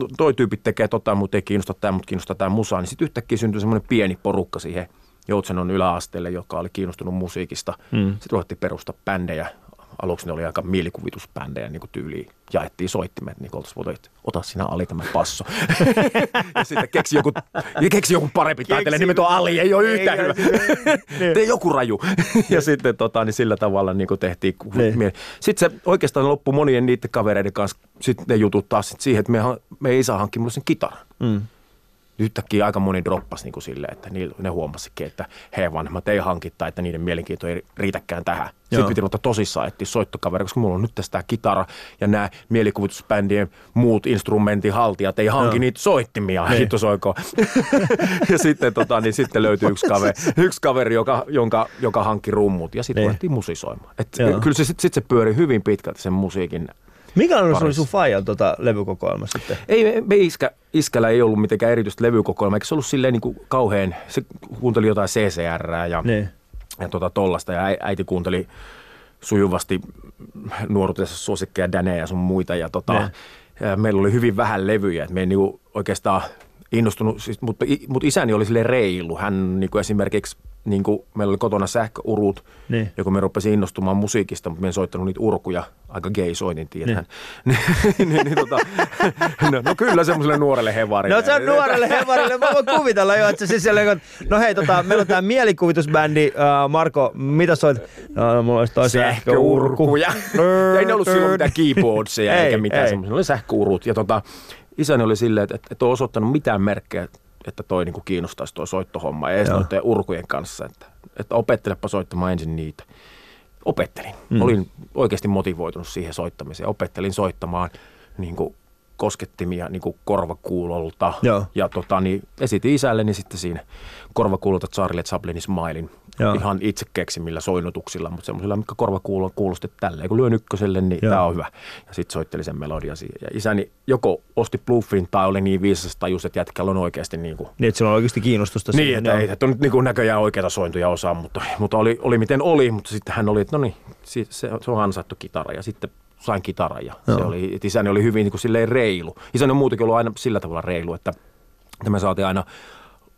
no, toi tyypit tekee tota, mutta ei kiinnosta tämä, mutta kiinnostaa tämä musa, niin sitten yhtäkkiä syntyi semmoinen pieni porukka siihen Joutsenon yläasteelle, joka oli kiinnostunut musiikista. Mm. Sitten ruvettiin perustaa bändejä. Aluksi ne oli aika mielikuvitusbändejä niin kuin tyyliin. Jaettiin soittimet, niin oltaisiin voitu, että ota sinä Ali tämä passo. ja sitten keksi joku, ja keksi joku parempi taiteilija, on Ali, ei ole yhtään hyvä. Tee joku raju. ja sitten tota, niin sillä tavalla niin tehtiin. Niin. Niin. Sitten se oikeastaan loppui monien niiden kavereiden kanssa sitten ne jutut taas sit siihen, että me, me ei saa hankkia mulle sen kitaran. Mm. Yhtäkkiä aika moni droppasi niin kuin silleen, että ne huomasikin, että he vanhemmat ei hankita, että niiden mielenkiinto ei riitäkään tähän. Joo. Sitten piti ruveta tosissaan etsiä soittokaveri, koska mulla on nyt tässä tämä kitara ja nämä mielikuvitusbändien muut instrumentin haltijat ei hanki Joo. niitä soittimia, Niin. hitto soiko. ja sitten, tota, niin sitten löytyi yksi kaveri, yksi kaveri joka, jonka, joka hankki rummut ja sitten Niin. ruvettiin musisoimaan. Et kyllä se sitten sit se pyöri hyvin pitkälti sen musiikin Mikälainen se oli sun faijan tota, levykokoelma sitten? ei, me, iskä, iskällä ei ollut mitenkään erityistä levykokoelmaa, eikä se ollut silleen niin kuin kauhean, se kuunteli jotain CCR ja, Niin. ja tota tollasta ja äi- äiti kuunteli sujuvasti nuoruudessa suosikkeja Dänejä ja sun muita. Ja tota, Ne. ja meillä oli hyvin vähän levyjä. että Me ei niinku oikeastaan innostunut, siis, mutta, mutta isäni oli sille reilu. Hän niinku esimerkiksi, niinku, meillä oli kotona sähköurut, Niin. ja kun me rupesin innostumaan musiikista, mutta me en soittanut niitä urkuja, aika gay soitin, tiedän. Niin. niin, niin, tota, no, no, kyllä semmoiselle nuorelle hevarille. No se on nuorelle hevarille. Mä voin kuvitella jo, että se siis siellä, no hei, tota, meillä on tää mielikuvitusbändi. Uh, Marko, mitä soit? No, no mulla olisi toi sähköurku. sähköurkuja. Ja ei ne ollut silloin mitään keyboardsia Ei, eikä mitään ei. semmoisia. Ne oli sähköurut. Ja tota, isäni oli silleen, että, että ole osoittanut mitään merkkejä, että toi niinku kiinnostaisi toi soittohomma. Ei edes noiden urkujen kanssa. Että, että opettelepa soittamaan ensin niitä. Opettelin. Mm. Olin oikeasti motivoitunut siihen soittamiseen. Opettelin soittamaan niin kuin koskettimia niin kuin korvakuulolta. Joo. Ja tota, niin esitin isälleni sitten siinä korvakuulolta Charlie Chaplinin Smilein. Joo. Ihan itse keksimillä soinnutuksilla, mutta semmoisilla, mikä korvakuulo kuulosti tälleen. Kun lyön ykköselle, niin Joo. tämä on hyvä. Ja sitten soitteli sen melodian siihen. Ja isäni joko osti bluffin tai oli niin viisas tajus, että jätkällä on oikeasti niin kuin Niin, että sillä on oikeasti kiinnostusta niin, siihen, että joo. ei että on nyt niin näköjään oikeita sointuja osaa, mutta, mutta oli, oli miten oli, mutta sitten hän oli, että no niin, se, se on ansaittu kitara ja sitten sain kitaran ja se Joo. oli, että isäni oli hyvin niin kuin silleen reilu. Isäni on muutenkin ollut aina sillä tavalla reilu, että, että me saatiin aina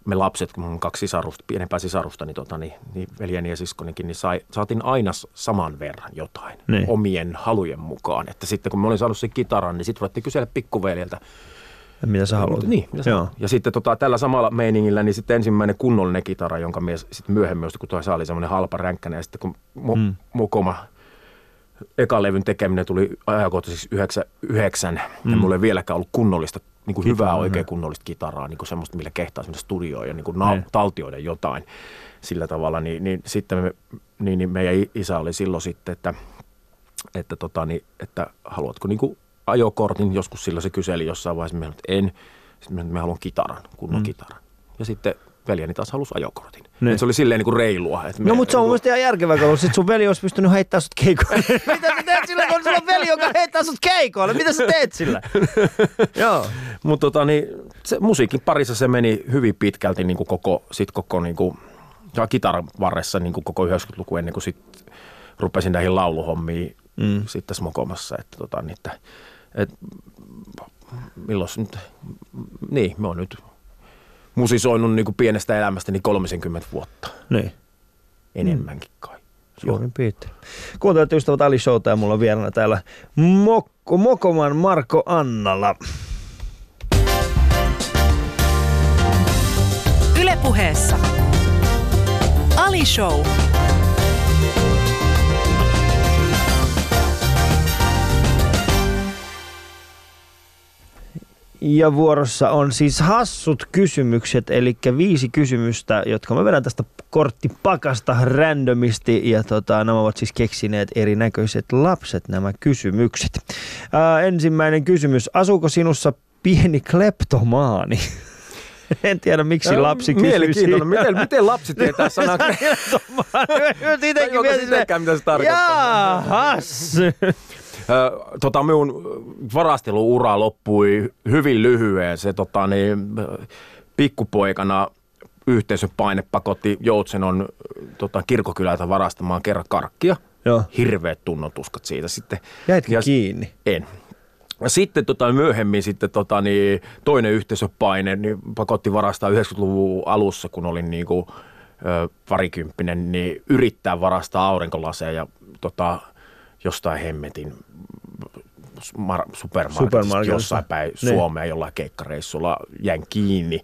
me lapset, kun mun kaksi sisarusta, pienempää sisarusta, niin, tota, niin, niin veljeni ja siskonikin, niin sai, saatiin aina saman verran jotain Niin. omien halujen mukaan. Että sitten kun mä olin saanut sen kitaran, niin sitten ruvettiin kysellä pikkuveljeltä, Mitä sä haluat? niin, mitä Joo. Joo. Ja sitten tota, tällä samalla meiningillä, niin sitten ensimmäinen kunnollinen kitara, jonka mies sitten myöhemmin kun tuossa oli semmoinen halpa ränkkäinen. Ja sitten kun mu, Mm. mm. Ekan levyn tekeminen tuli ajankohtaisesti 99, mm. ja mulla ei vieläkään ollut kunnollista, niin kuin hyvää oikein kunnollista kitaraa, niin kuin semmoista, millä kehtaa sinne studioon ja niin kuin na- taltioida jotain sillä tavalla. Niin, niin sitten me, niin, niin meidän isä oli silloin sitten, että, että, tota, niin, että haluatko niin kuin ajokortin, joskus silloin se kyseli jossain vaiheessa, että en, sitten mä haluan kitaran, kunnon mm. kitaran. Ja sitten veljeni taas halusi ajokortin. Niin. Se oli silleen niin kuin reilua. Että No mutta se on mun niin mielestä ihan järkevää, kun sit sun veli olisi pystynyt heittämään sut keikoille. Mitä sä teet sillä, kun sulla on veli, joka heittää sut keikoille? Mitä sä teet sillä? Joo. Mutta tota, niin, se musiikin parissa se meni hyvin pitkälti niin kuin koko, sit koko niin kuin, ja kitaran varressa niin kuin koko 90-luku ennen kuin sit rupesin näihin lauluhommiin mm. sitten tässä mokomassa. Että, tota, niin, että, et, milloin nyt, niin me on nyt musisoinut niin kuin pienestä elämästäni 30 vuotta Niin. enemmänkin kai. Suurin piirtein. Kuuntelut ystävät Ali Showta ja mulla on vieraana täällä Mokko, Mokoman Marko Annala. Ylepuheessa Ali Show. Ja vuorossa on siis hassut kysymykset, eli viisi kysymystä, jotka mä vedän tästä korttipakasta randomisti. Ja tota, nämä ovat siis keksineet erinäköiset lapset nämä kysymykset. Ää, ensimmäinen kysymys. Asuuko sinussa pieni kleptomaani? En tiedä, miksi lapsi kysyisi. Mielenkiintoinen. Miten, miten lapsi tietää sanaa? Siitäkin Tajuako mietin, sitäkään, mitä se tarkoittaa? Jaahas. Tota, minun varasteluura loppui hyvin lyhyen. Se tota, niin, pikkupoikana yhteisön paine pakotti Joutsenon tota, kirkokylältä varastamaan kerran karkkia. Joo. Hirveät tunnotuskat siitä sitten. Jäitkö Ja- kiinni? En. Ja Sitten tota, myöhemmin sitten, tota, niin, toinen yhteisöpaine niin pakotti varastaa 90-luvun alussa, kun olin niin kuin, ö, parikymppinen, niin yrittää varastaa aurinkolaseja ja tota, jostain hemmetin mar- supermarketista jossain päin Niin. Suomea jollain keikkareissulla jäin kiinni.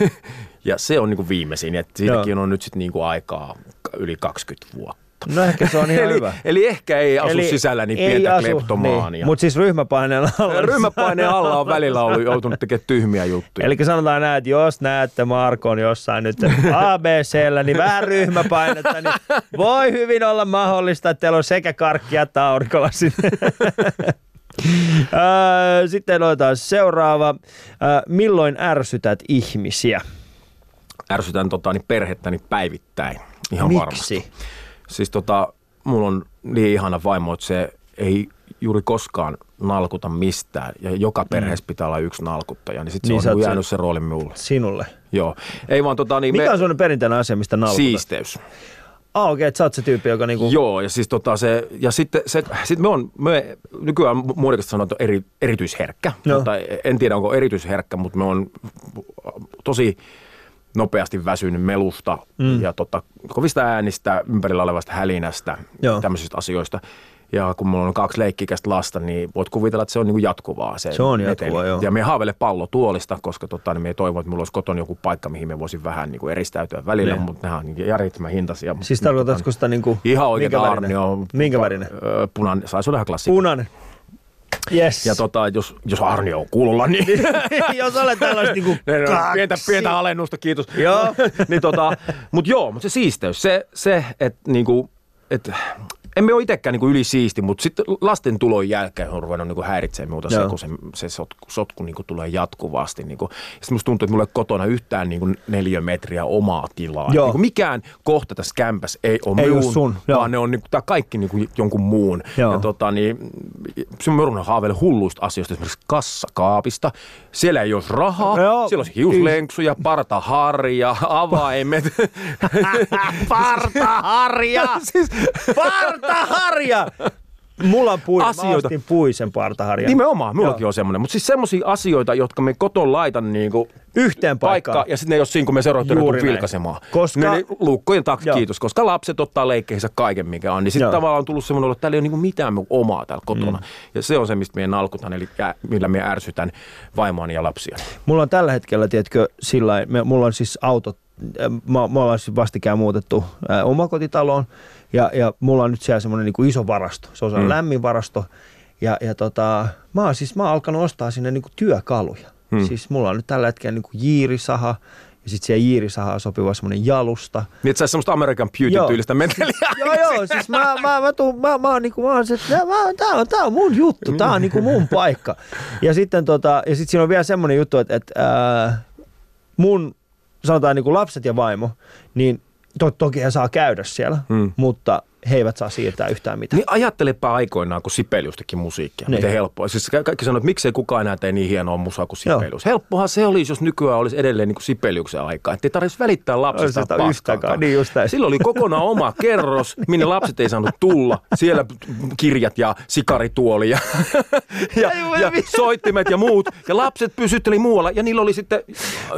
ja se on niin kuin viimeisin, että siitäkin on nyt sitten niin kuin aikaa yli 20 vuotta. No ehkä se on ihan eli, hyvä. eli ehkä ei asu sisälläni pientä kleptomaania. Niin. Mutta siis ryhmäpaineen alla. Ryhmäpaineen alla on välillä ollut joutunut tekemään tyhmiä juttuja. Eli sanotaan näin, että jos näette Markon jossain nyt ABCllä, niin vähän ryhmäpainetta, niin voi hyvin olla mahdollista, että teillä on sekä karkkia että aurinkolasi. Öö, Sitten otetaan seuraava. Milloin ärsytät ihmisiä? Ärsytän tota, niin perhettäni päivittäin. Ihan Miksi? varmasti. Siis tota, mulla on niin ihana vaimo, että se ei juuri koskaan nalkuta mistään. Ja joka perheessä pitää olla yksi nalkuttaja. Niin sitten Niin se sä on se- jäänyt se rooli mulle. Sinulle. Joo. Ei vaan tota, niin Mikä me, on sellainen perinteinen asia, mistä nalkutat? siisteys. Ah, okei, okay, että sä oot se tyyppi, joka niinku... Joo, ja siis tota se, ja sitten se, sit me on, me nykyään muodikasta sanotaan eri, erityisherkkä, Joo. mutta en tiedä onko erityisherkkä, mutta me on tosi nopeasti väsynyt melusta mm. ja tota, kovista äänistä, ympärillä olevasta hälinästä, Joo. tämmöisistä asioista. Ja kun mulla on kaksi leikkikästä lasta, niin voit kuvitella, että se on niin kuin jatkuvaa. Se, Se on jatkuvaa, joo. Ja me haaveille pallotuolista, koska tota, niin me toivon, että mulla olisi kotona joku paikka, mihin me voisin vähän niin kuin eristäytyä välillä, Niin. mutta nämä on niin järjettömän hintaisia. Siis tarkoitatko sitä niinku... Ihan oikein minkä värinen? arnio. Minkä värinen? Öö, Punainen, saisi olla ihan klassikko. Punainen. Yes. Ja tota, jos, jos arnio on kuulolla, niin Jos olet tällaista niinku ne, kaksi. pientä, pientä alennusta, kiitos. Joo. niin tota, mut joo, mutta se siisteys, se, se että niinku, et, emme ole itsekään niinku yli siisti, mutta sitten lasten tulon jälkeen on ruvennut niinku häiritsemään muuta se, kun se, se sotku, sotku niinku tulee jatkuvasti. Niinku. Ja sitten musta tuntuu, että mulla ei kotona yhtään niinku neljä metriä omaa tilaa. Joo. Niinku mikään kohta tässä kämpässä ei ole Ei minun, sun, joo. vaan ne on niinku, tää kaikki niinku jonkun muun. Joo. Ja tota, niin, se on haaveille hulluista asioista, esimerkiksi kassakaapista. Siellä ei olisi rahaa, Joo. siellä olisi hiuslenksuja, partaharja, avaimet. Partaharja! siis partaharja! Mulla on pui, Asioita. mä ostin puisen partaharjan. Nimenomaan, minullakin Joo. on semmoinen. Mutta siis semmoisia asioita, jotka me koton laitan niinku Yhteen paikkaan. paikkaan, ja sitten ne ei ole siinä, kun me seuraavaksi näin. vilkaisemaan. Koska- Ne, ne luukkojen taksi, Joo. kiitos. Koska lapset ottaa leikkeihinsä kaiken, mikä on. Niin sitten tavallaan on tullut semmoinen että täällä ei ole niinku mitään omaa täällä kotona. Mm. Ja se on se, mistä me nalkutan, eli ää- millä me ärsytän vaimoani ja lapsia. Mulla on tällä hetkellä, tiedätkö, sillä me, mulla on siis auto, äh, mä, mä ollaan siis vastikään muutettu ä, omakotitaloon ja, ja mulla on nyt siellä semmoinen niin iso varasto. Se on mm. lämmin varasto ja, ja tota, mä oon siis mä oon alkanut ostaa sinne niin työkaluja. Mm. Siis mulla on nyt tällä hetkellä niin jiirisaha ja sitten siihen jiirisahaan sopiva semmoinen jalusta. Niin, että sä semmoista American. Beauty-tyylistä meteliä. Joo, joo, siis mä, mä, mä, tuun, mä, mä, oon niinku, mä oon se, että mä, tää, on, tää on mun juttu, tää on niinku mun paikka. Ja sitten tota, ja sit siinä on vielä semmoinen juttu, että, että ää, mun, sanotaan niinku lapset ja vaimo, niin to, toki he saa käydä siellä, Hmm. mutta he eivät saa siirtää yhtään mitään. Niin ajattelepa aikoinaan, kun Sibelius teki musiikkia. Niin. Miten helppoa. Siis ka- kaikki sanoo, että miksei kukaan enää tee niin hienoa musaa kuin Joo. Sibelius. Helppohan se olisi, jos nykyään olisi edelleen niin kuin Sibeliuksen aikaa. Että ei tarvitsisi välittää lapsista yhtäkään, niin just. Silloin oli kokonaan oma kerros, minne lapset ei saanut tulla. Siellä kirjat ja sikarituoli ja, ja, ja soittimet ja muut. Ja lapset pysytteli muualla ja niillä oli sitten,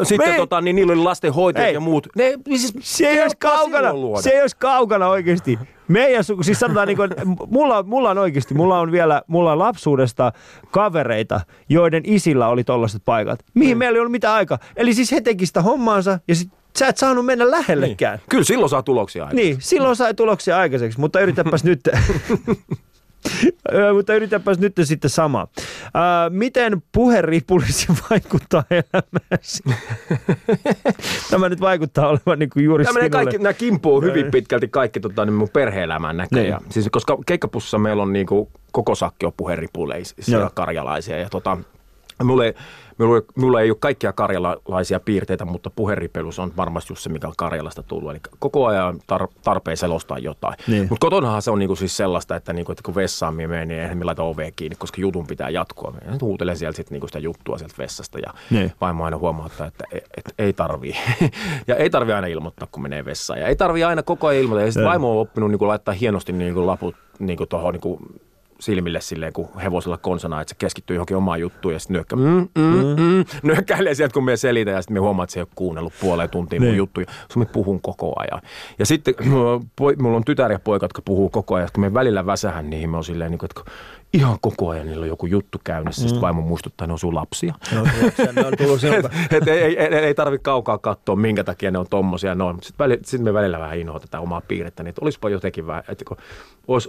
sitten Me- tota, niin niillä oli lastenhoitajat Ei. ja muut. Ne, siis, Se ei olisi kaukana, se ei olisi kaukana oikeasti. Meidän suku, siis sanotaan niin kuin, mulla, mulla on oikeasti, mulla on vielä, mulla on lapsuudesta kavereita, joiden isillä oli tollaiset paikat, mihin mm. meillä ei ollut mitään aikaa. Eli siis he teki sitä hommaansa ja sit sä et saanut mennä lähellekään. Niin. Kyllä silloin saa tuloksia aikaan. Niin, silloin sai tuloksia aikaiseksi, mutta yritäpäs nyt. Mutta yritäpäs nyt sitten sama. Ää, miten puheripulisi vaikuttaa elämääsi? Tämä nyt vaikuttaa olevan niin kuin juuri sinulle. kaikki, nämä kimpuu hyvin pitkälti kaikki tota, niin mun perhe-elämään näköjään. Niin. Siis, koska keikkapussissa meillä on niin kuin, koko sakki on puheripuleisia karjalaisia. Ja tota, mulla, ei, mulla, ei- ole kaikkia karjalaisia piirteitä, mutta puheripelus on varmasti just se, mikä on Karjalasta tullut. Eli koko ajan tar, tarpeen selostaa jotain. Niin. Mutta kotonahan se on niinku siis sellaista, että, niinku, että kun vessaan me menen, niin eihän me laita ovea kiinni, koska jutun pitää jatkua. Me huutelen sieltä sit niinku sitä juttua sieltä vessasta ja Niin. vaimo aina huomauttaa, että et, et, ei tarvii. ja ei tarvii aina ilmoittaa, kun menee vessaan. Ja ei tarvii aina koko ajan ilmoittaa. Ja sitten vaimo on oppinut niinku laittaa hienosti niinku laput niinku tuohon niinku silmille silleen, kun hevosella konsana, että se keskittyy johonkin omaan juttuun ja sitten nyökkä, mm, mm, mm, nyökkäilee sieltä, kun me selitän ja sitten me huomaa, että se ei ole kuunnellut puoleen tuntia mun Niin. juttuja, koska me puhun koko ajan. Ja sitten mulla on on tytär ja poika, jotka puhuu koko ajan, kun me välillä väsähän niihin, me on silleen, niin kuin, että ihan koko ajan niillä on joku juttu käynnissä, mm. sitten vaimo muistuttaa, että ne on sun lapsia. No, ne on tullut sinulta. et ei, ei, ei, ei tarvitse kaukaa katsoa, minkä takia ne on tommosia noin. Sitten väli, sit me välillä vähän inhoa tätä omaa piirrettä, niin että olisipa jotenkin vähän, että kun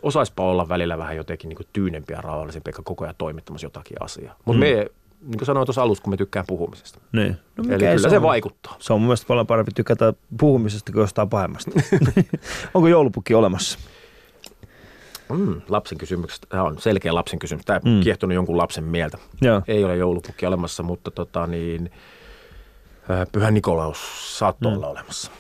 osaispa olla välillä vähän jotenkin niin tyynempi ja rauhallisempi, eikä koko ajan toimittamassa jotakin asiaa. Mutta mm. me, niin kuin sanoin tuossa alussa, kun me tykkään puhumisesta. Niin. No, Eli kyllä se on? vaikuttaa. Se on mun mielestä paljon parempi tykätä puhumisesta kuin jostain pahemmasta. Onko joulupukki olemassa? Mm, lapsen kysymyksestä. Tämä on selkeä lapsen kysymys. Tämä Mm. mm. kiehtonut jonkun lapsen mieltä. Joo. Ei ole joulupukki olemassa, mutta tota niin, äh, Pyhä Nikolaus saattoi Mm. olla olemassa.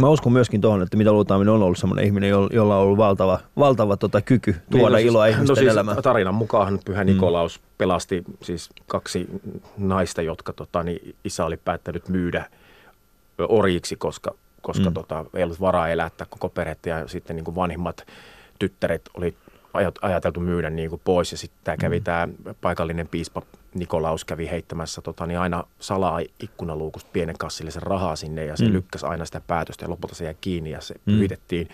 Mä uskon myöskin tuohon, että mitä luultaan, on ollut semmoinen ihminen, jolla on ollut valtava, valtava tota, kyky tuoda Niin, iloa no ihmisten siis elämään. Tarinan mukaan Pyhä Nikolaus mm. pelasti siis kaksi naista, jotka tota, niin isä oli päättänyt myydä orjiksi, koska koska mm. tota, ei ollut varaa elättää koko perhettä ja sitten niin kuin vanhimmat tyttäret oli ajateltu myydä niin kuin pois ja sitten tämä kävi mm. tämä paikallinen piispa Nikolaus kävi heittämässä tota, niin aina salaa ikkunaluukusta pienen kassillisen rahaa sinne ja se mm. lykkäsi aina sitä päätöstä ja lopulta se jäi kiinni ja se mm. pyhitettiin.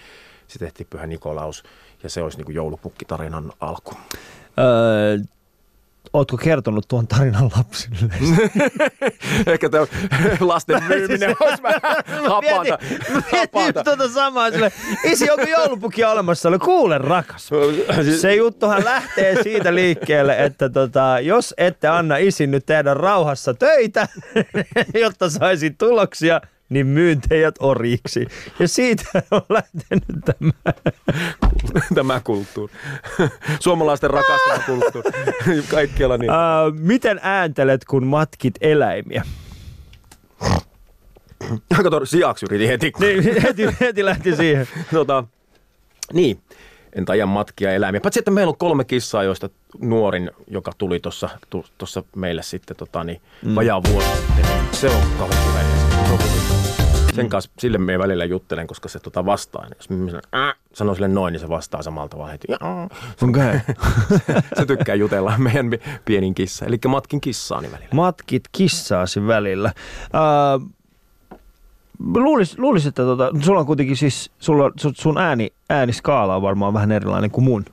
Se tehtiin pyhä Nikolaus ja se olisi niin joulupukkitarinan alku. Öö, Oletko kertonut tuon tarinan lapsille? Ehkä tämä lasten myyminen olisi vähän hapanta. Mietin tuota samaa sille, isi, onko joulupukki olemassa? Oli kuule rakas. Se juttuhan lähtee siitä liikkeelle, että tota, jos ette anna isin nyt tehdä rauhassa töitä, jotta saisi tuloksia, niin myyn teidät oriksi. Ja siitä on lähtenyt tämä. tämä kulttuuri. Suomalaisten rakastama kulttuuri. Kaikkialla niin. Uh, miten ääntelet, kun matkit eläimiä? Kato, sijaksi yritin heti. Niin, heti, heti lähti siihen. tota, niin, en taida matkia eläimiä. Paitsi, että meillä on kolme kissaa, joista nuorin, joka tuli tuossa meille sitten tota, niin, mm. vajaa vuosi sitten, niin se on kauhean sen mm. kanssa, sille me välillä juttelen, koska se tota vastaa. Jos mä sanon, äh, sanoo sille noin, niin se vastaa samalta vaan heti. Okay. se tykkää jutella meidän pienin kissa. Eli matkin kissaani välillä. Matkit kissaasi välillä. Uh, luulis, luulis, että tota, sulla on kuitenkin siis, sulla, sun ääni, ääniskaala on varmaan vähän erilainen kuin mun.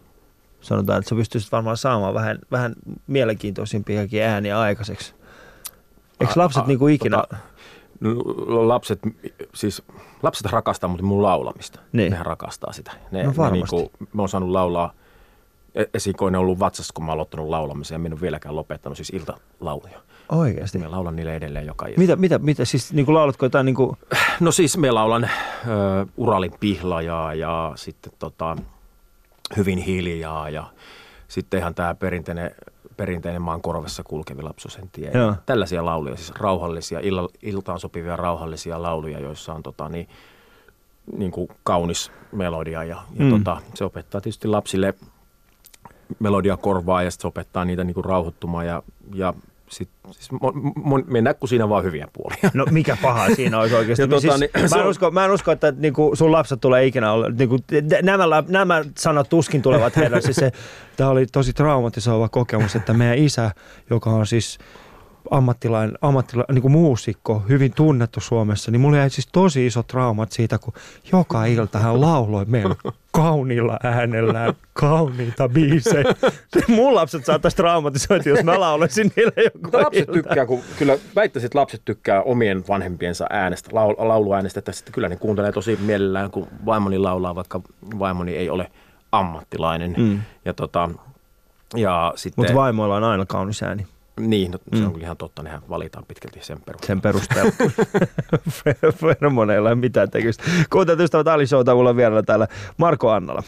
Sanotaan, että sä pystyisit varmaan saamaan vähän, vähän mielenkiintoisimpiakin ääniä aikaiseksi. Eikö lapset a, a, niinku ikinä... Tota, lapset, siis lapset rakastaa mutta mun laulamista. Niin. Nehän rakastaa sitä. Ne, no ne niin kuin, mä oon saanut laulaa, e, esikoinen on ollut vatsassa, kun mä oon aloittanut laulamisen ja ole vieläkään lopettanut siis iltalauluja. Oikeasti? Mä laulan niille edelleen joka ilta. Mitä, mitä, mitä siis niin kuin laulatko jotain niin kuin... No siis me laulan ö, Uralin pihlajaa ja sitten tota, hyvin hiljaa ja sitten ihan tämä perinteinen perinteinen maan korvessa kulkevi lapsosen tie. Joo. Tällaisia lauluja, siis rauhallisia, illa, iltaan sopivia rauhallisia lauluja, joissa on tota, niin, niin kuin kaunis melodia. Ja, ja mm. tota, se opettaa tietysti lapsille melodia korvaa ja se opettaa niitä niin kuin rauhoittumaan ja, ja sit, siis mennään kun siinä vaan hyviä puolia. No mikä paha siinä olisi oikeasti. ja, tota, siis, niin, mä, en usko, mä en usko, että niinku, sun lapset tulee ikinä olla, niinku, nämä, nämä sanat tuskin tulevat heidän. Siis se, tämä oli tosi traumatisoiva kokemus, että meidän isä, joka on siis ammattilainen, ammattilainen niin kuin muusikko, hyvin tunnettu Suomessa, niin mulla jäi siis tosi iso traumat siitä, kun joka ilta hän lauloi meidän kauniilla äänellään kauniita biisejä. Mun lapset saattaisi traumatisoida, jos mä laulaisin niille joku Lapset ilta. tykkää, kun kyllä väittäisin, että lapset tykkää omien vanhempiensa äänestä, laul, lauluäänestä, että sitten kyllä ne kuuntelee tosi mielellään, kun vaimoni laulaa, vaikka vaimoni ei ole ammattilainen. Mm. Ja tota, ja sitten... Mutta vaimoilla on aina kaunis ääni. Niin, no, se mm. on ihan totta, nehän valitaan pitkälti sen perusteella. Sen perusteella. Feromoneilla ei mitään tekemistä. Kuuntelut ystävät Ali Showta, mulla on vielä täällä Marko Annala.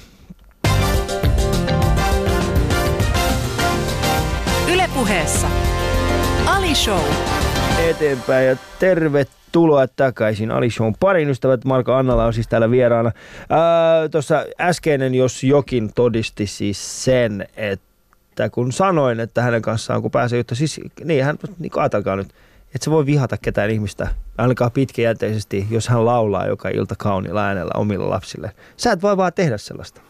Ylepuheessa Ali Show. Eteenpäin ja tervetuloa takaisin Ali Shown parin ystävät. Marko Annala on siis täällä vieraana. Tuossa äskeinen, jos jokin todisti siis sen, että että kun sanoin, että hänen kanssaan kun pääsee juttu, siis niin hän, niin ajatelkaa nyt, että se voi vihata ketään ihmistä, ainakaan pitkäjänteisesti, jos hän laulaa joka ilta kauniilla äänellä omilla lapsille. Sä et voi vaan tehdä sellaista.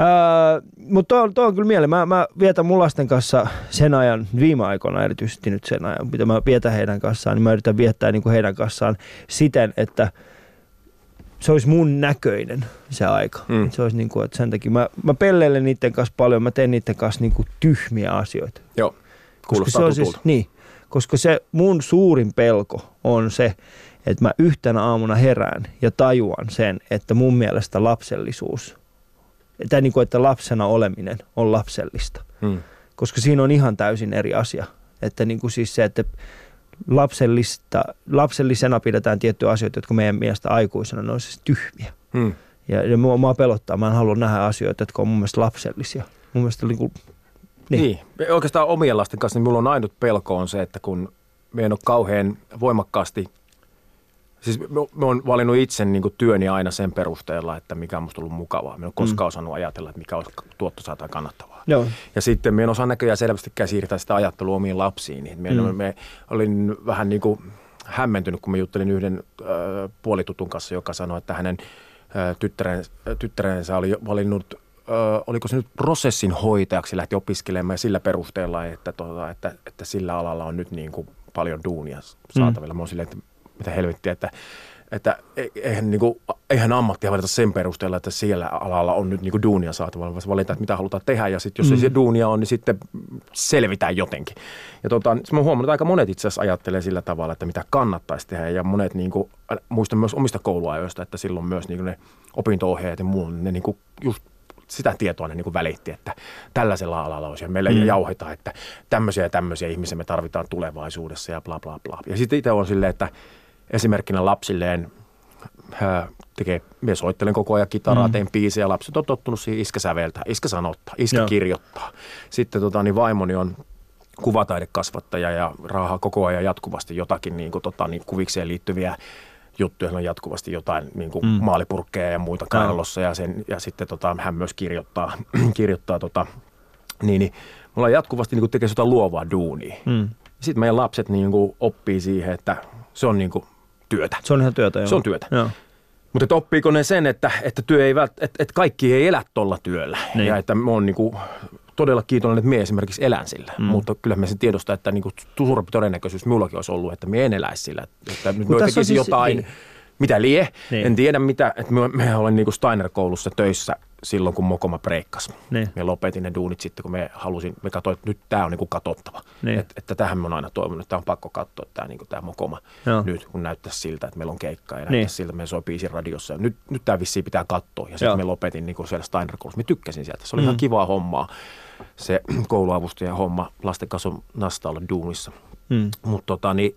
Öö, mutta tuo, tuo on kyllä mieleen. Mä, mä vietän mun lasten kanssa sen ajan, viime aikoina erityisesti nyt sen ajan, mitä mä vietän heidän kanssaan, niin mä yritän viettää niin kuin heidän kanssaan siten, että – se olisi mun näköinen se aika. Mm. Se olisi niin kuin, että sen takia mä, mä pelleilen niiden kanssa paljon, mä teen niiden kanssa niin kuin tyhmiä asioita. Joo, koska se on siis, niin, koska se mun suurin pelko on se, että mä yhtenä aamuna herään ja tajuan sen, että mun mielestä lapsellisuus, tai niin kuin, että lapsena oleminen on lapsellista. Mm. Koska siinä on ihan täysin eri asia. Että niin kuin siis se, että lapsellista, lapsellisena pidetään tiettyjä asioita, jotka meidän mielestä aikuisena ne on siis tyhmiä. Hmm. Ja, ja mua, mua pelottaa, mä en halua nähdä asioita, jotka on mun mielestä lapsellisia. Mun mielestä niin kuin, niin. niin. Oikeastaan omien lasten kanssa niin mulla on ainut pelko on se, että kun me en ole kauhean voimakkaasti Siis mä oon valinnut itse niin kuin työni aina sen perusteella, että mikä on musta ollut mukavaa. Mä en ole koskaan mm. osannut ajatella, että mikä olisi tuottosaa tai kannattavaa. Joo. Ja sitten mä en osaa näköjään selvästikään siirtää sitä ajattelua omiin lapsiin. Niin me, mm. me olin vähän niin kuin hämmentynyt, kun mä juttelin yhden äh, puolitutun kanssa, joka sanoi, että hänen äh, tyttären, tyttärensä oli valinnut oliko se nyt prosessin hoitajaksi, lähti opiskelemaan sillä perusteella, että, tota, että, että sillä alalla on nyt niin kuin paljon duunia saatavilla. Mm. Mä oon silleen, että mitä helvettiä, että, että e, eihän, niin kuin, eihän ammattia valita sen perusteella, että siellä alalla on nyt niin kuin duunia saatavilla, vaan valitaan, että mitä halutaan tehdä ja sitten jos mm. ei se duunia on, niin sitten selvitään jotenkin. Ja tota, mä oon huomannut, että aika monet itse asiassa ajattelee sillä tavalla, että mitä kannattaisi tehdä ja monet niin kuin, muistan myös omista kouluajoista, että silloin myös niin kuin ne opinto-ohjeet ja muu, ne niin kuin just sitä tietoa ne niin kuin välitti, että tällaisella alalla olisi. Ja meillä mm. jauhetaan, että tämmöisiä ja tämmöisiä ihmisiä me tarvitaan tulevaisuudessa ja bla bla bla. Ja sitten itse on silleen, että esimerkkinä lapsilleen tekee, me soittelen koko ajan kitaraa, mm. teen biisejä, lapset on tottunut siihen iskä säveltää, iskä sanottaa, iskä Joo. kirjoittaa. Sitten tota, niin vaimoni on kuvataidekasvattaja ja raahaa koko ajan jatkuvasti jotakin niin kuin, tota, niin kuvikseen liittyviä juttuja, on jatkuvasti jotain niin kuin mm. maalipurkkeja ja muita kainalossa ja, sen, ja sitten tota, hän myös kirjoittaa, kirjoittaa tota, niin, niin me ollaan jatkuvasti niin kuin tekee jotain luovaa duunia. Mm. Sitten meidän lapset niin kuin oppii siihen, että se on niin kuin työtä. Se on ihan työtä, joo. Se on työtä. Joo. Mutta oppiiko ne sen, että, että, työ ei, että, että kaikki ei elä tuolla työllä niin. ja että on niin kuin todella kiitollinen, että me esimerkiksi elän sillä. Mm. Mutta kyllä me sen tiedostaa, että niin kuin suurempi todennäköisyys minullakin olisi ollut, että me en eläisi sillä. Että nyt me tekisi siis, jotain, niin. mitä lie. Niin. En tiedä mitä, että me, me olen niin kuin Steiner-koulussa töissä silloin, kun Mokoma breikkasi. Niin. Me lopetin ne duunit sitten, kun me halusin, me katsoin, että nyt tämä on niin kuin katsottava. Niin. Et, että tähän me on aina toivonut, että tämä on pakko katsoa tämä, niin kuin tämä Mokoma Joo. nyt, kun näyttäisi siltä, että meillä on keikkaa ja niin. siltä, että me soi biisin radiossa. Ja nyt, nyt tämä vissiin pitää katsoa. Ja sitten me lopetin niin kuin siellä Steiner-koulussa. Me tykkäsin sieltä. Se oli mm. ihan kivaa hommaa se kouluavustajan homma lasten kanssa nasta olla duunissa. Mm. Mutta tota, niin,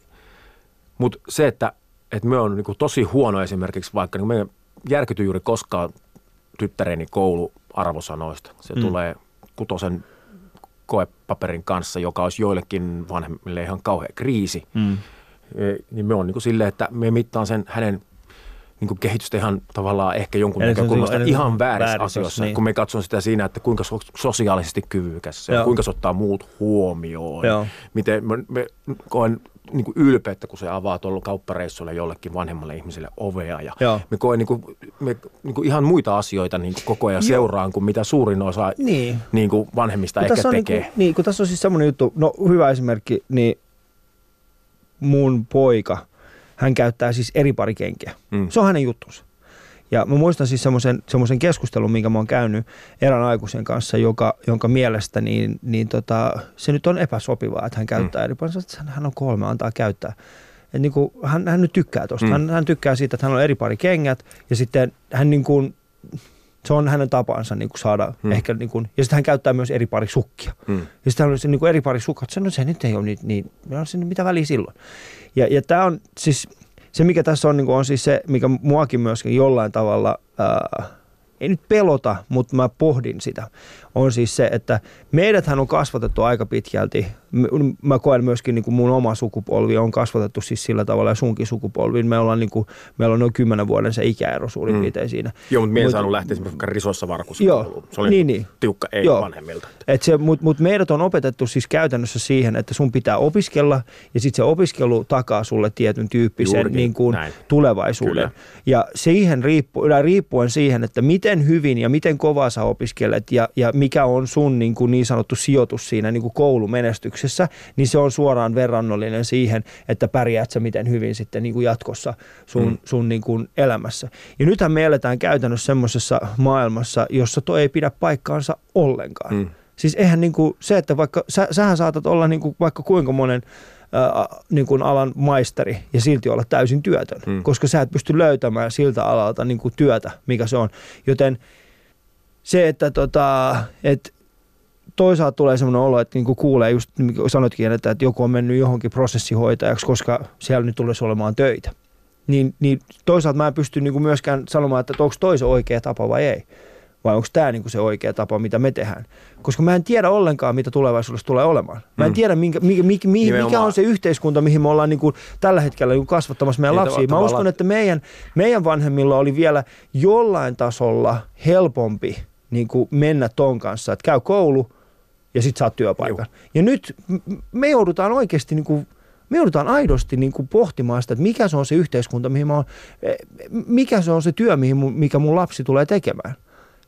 mut se, että, että me on niin tosi huono esimerkiksi vaikka, niin me järkyty juuri koskaan tyttäreni kouluarvosanoista. Se mm. tulee kutosen koepaperin kanssa, joka olisi joillekin vanhemmille ihan kauhea kriisi. Mm. E, niin me on niin kuin silleen, että me mittaan sen hänen niin kuin kehitystä ihan tavallaan ehkä jonkun eli näkökulmasta eli ihan väärissä väärin, asioissa, niin. kun me katson sitä siinä, että kuinka sosiaalisesti kyvykäs se on, kuinka se ottaa muut huomioon, Joo. miten me, me koen niin kuin ylpeyttä, kun se avaa tuolla kauppareissulla jollekin vanhemmalle ihmiselle ovea. Ja Joo. me koen niin kuin, me, niin kuin ihan muita asioita niin kuin koko ajan Joo. seuraan, kuin mitä suurin osa niin. Niin kuin vanhemmista kun ehkä tekee. Niin, kuin, niin, kun tässä on siis semmoinen juttu, no hyvä esimerkki, niin mun poika – hän käyttää siis eri pari kenkiä. Mm. Se on hänen juttunsa. Ja mä muistan siis semmoisen, keskustelun, minkä mä oon käynyt erään aikuisen kanssa, joka, jonka mielestä niin, niin tota, se nyt on epäsopivaa, että hän käyttää mm. eri pari. Hän on kolme, antaa käyttää. Et niin kuin, hän, hän nyt tykkää tuosta. Mm. Hän, hän tykkää siitä, että hän on eri pari kengät ja sitten hän niin kuin, se on hänen tapansa niin kuin saada hmm. ehkä, niin kuin, ja sitten hän käyttää myös eri pari sukkia. Hmm. Ja sitten hän on se niin kuin eri pari sukkat, se, no, se nyt ei ole niin, niin mitä väliä silloin. Ja, ja tämä on siis, se mikä tässä on, niin on siis se, mikä muakin myöskin jollain tavalla, ää, ei nyt pelota, mutta mä pohdin sitä, on siis se, että meidäthän on kasvatettu aika pitkälti, mä koen myöskin niin kuin mun oma sukupolvi on kasvatettu siis sillä tavalla ja sunkin sukupolvi, me ollaan niin kuin, meillä on noin kymmenen vuoden se ikäero suurin mm. piirtein siinä. Joo, mutta me en saanut lähteä esimerkiksi risossa varkussa. Joo, se oli niin, niin. tiukka ei joo. vanhemmilta. Mutta mut meidät on opetettu siis käytännössä siihen, että sun pitää opiskella ja sitten se opiskelu takaa sulle tietyn tyyppisen niin kuin tulevaisuuden. Kyllä. Ja siihen riippu, riippuen siihen, että miten hyvin ja miten kovaa sä opiskelet ja, ja mikä on sun niin, kuin niin sanottu sijoitus siinä niin kuin koulumenestyksessä, niin se on suoraan verrannollinen siihen, että pärjäät sä miten hyvin sitten niin kuin jatkossa sun, mm. sun niin kuin elämässä. Ja nythän me eletään käytännössä semmoisessa maailmassa, jossa toi ei pidä paikkaansa ollenkaan. Mm. Siis eihän niin kuin se, että vaikka sä, sähän saatat olla niin kuin vaikka kuinka monen äh, niin kuin alan maisteri ja silti olla täysin työtön, mm. koska sä et pysty löytämään siltä alalta niin kuin työtä, mikä se on. Joten se, että tota, et toisaalta tulee sellainen olo, että niinku kuulee just, niin sanoitkin, että, että joku on mennyt johonkin prosessihoitajaksi, koska siellä nyt tulisi olemaan töitä. Niin, niin toisaalta mä en pysty niinku myöskään sanomaan, että onko toi se oikea tapa vai ei vai onko tämä niinku se oikea tapa, mitä me tehdään. Koska mä en tiedä ollenkaan, mitä tulevaisuudessa tulee olemaan. Mä en mm. tiedä, minkä, mikä, mikä, mikä, mikä on se yhteiskunta, mihin me ollaan niinku tällä hetkellä niinku kasvattamassa meidän niin, lapsia. Mä uskon, että meidän, meidän vanhemmilla oli vielä jollain tasolla helpompi niinku mennä ton kanssa, että käy koulu ja sitten saat työpaikan. Juh. Ja nyt me joudutaan oikeasti niinku Me joudutaan aidosti niin kuin pohtimaan sitä, että mikä se on se yhteiskunta, mihin mä oon, eh, mikä se on se työ, mihin mun, mikä mun lapsi tulee tekemään.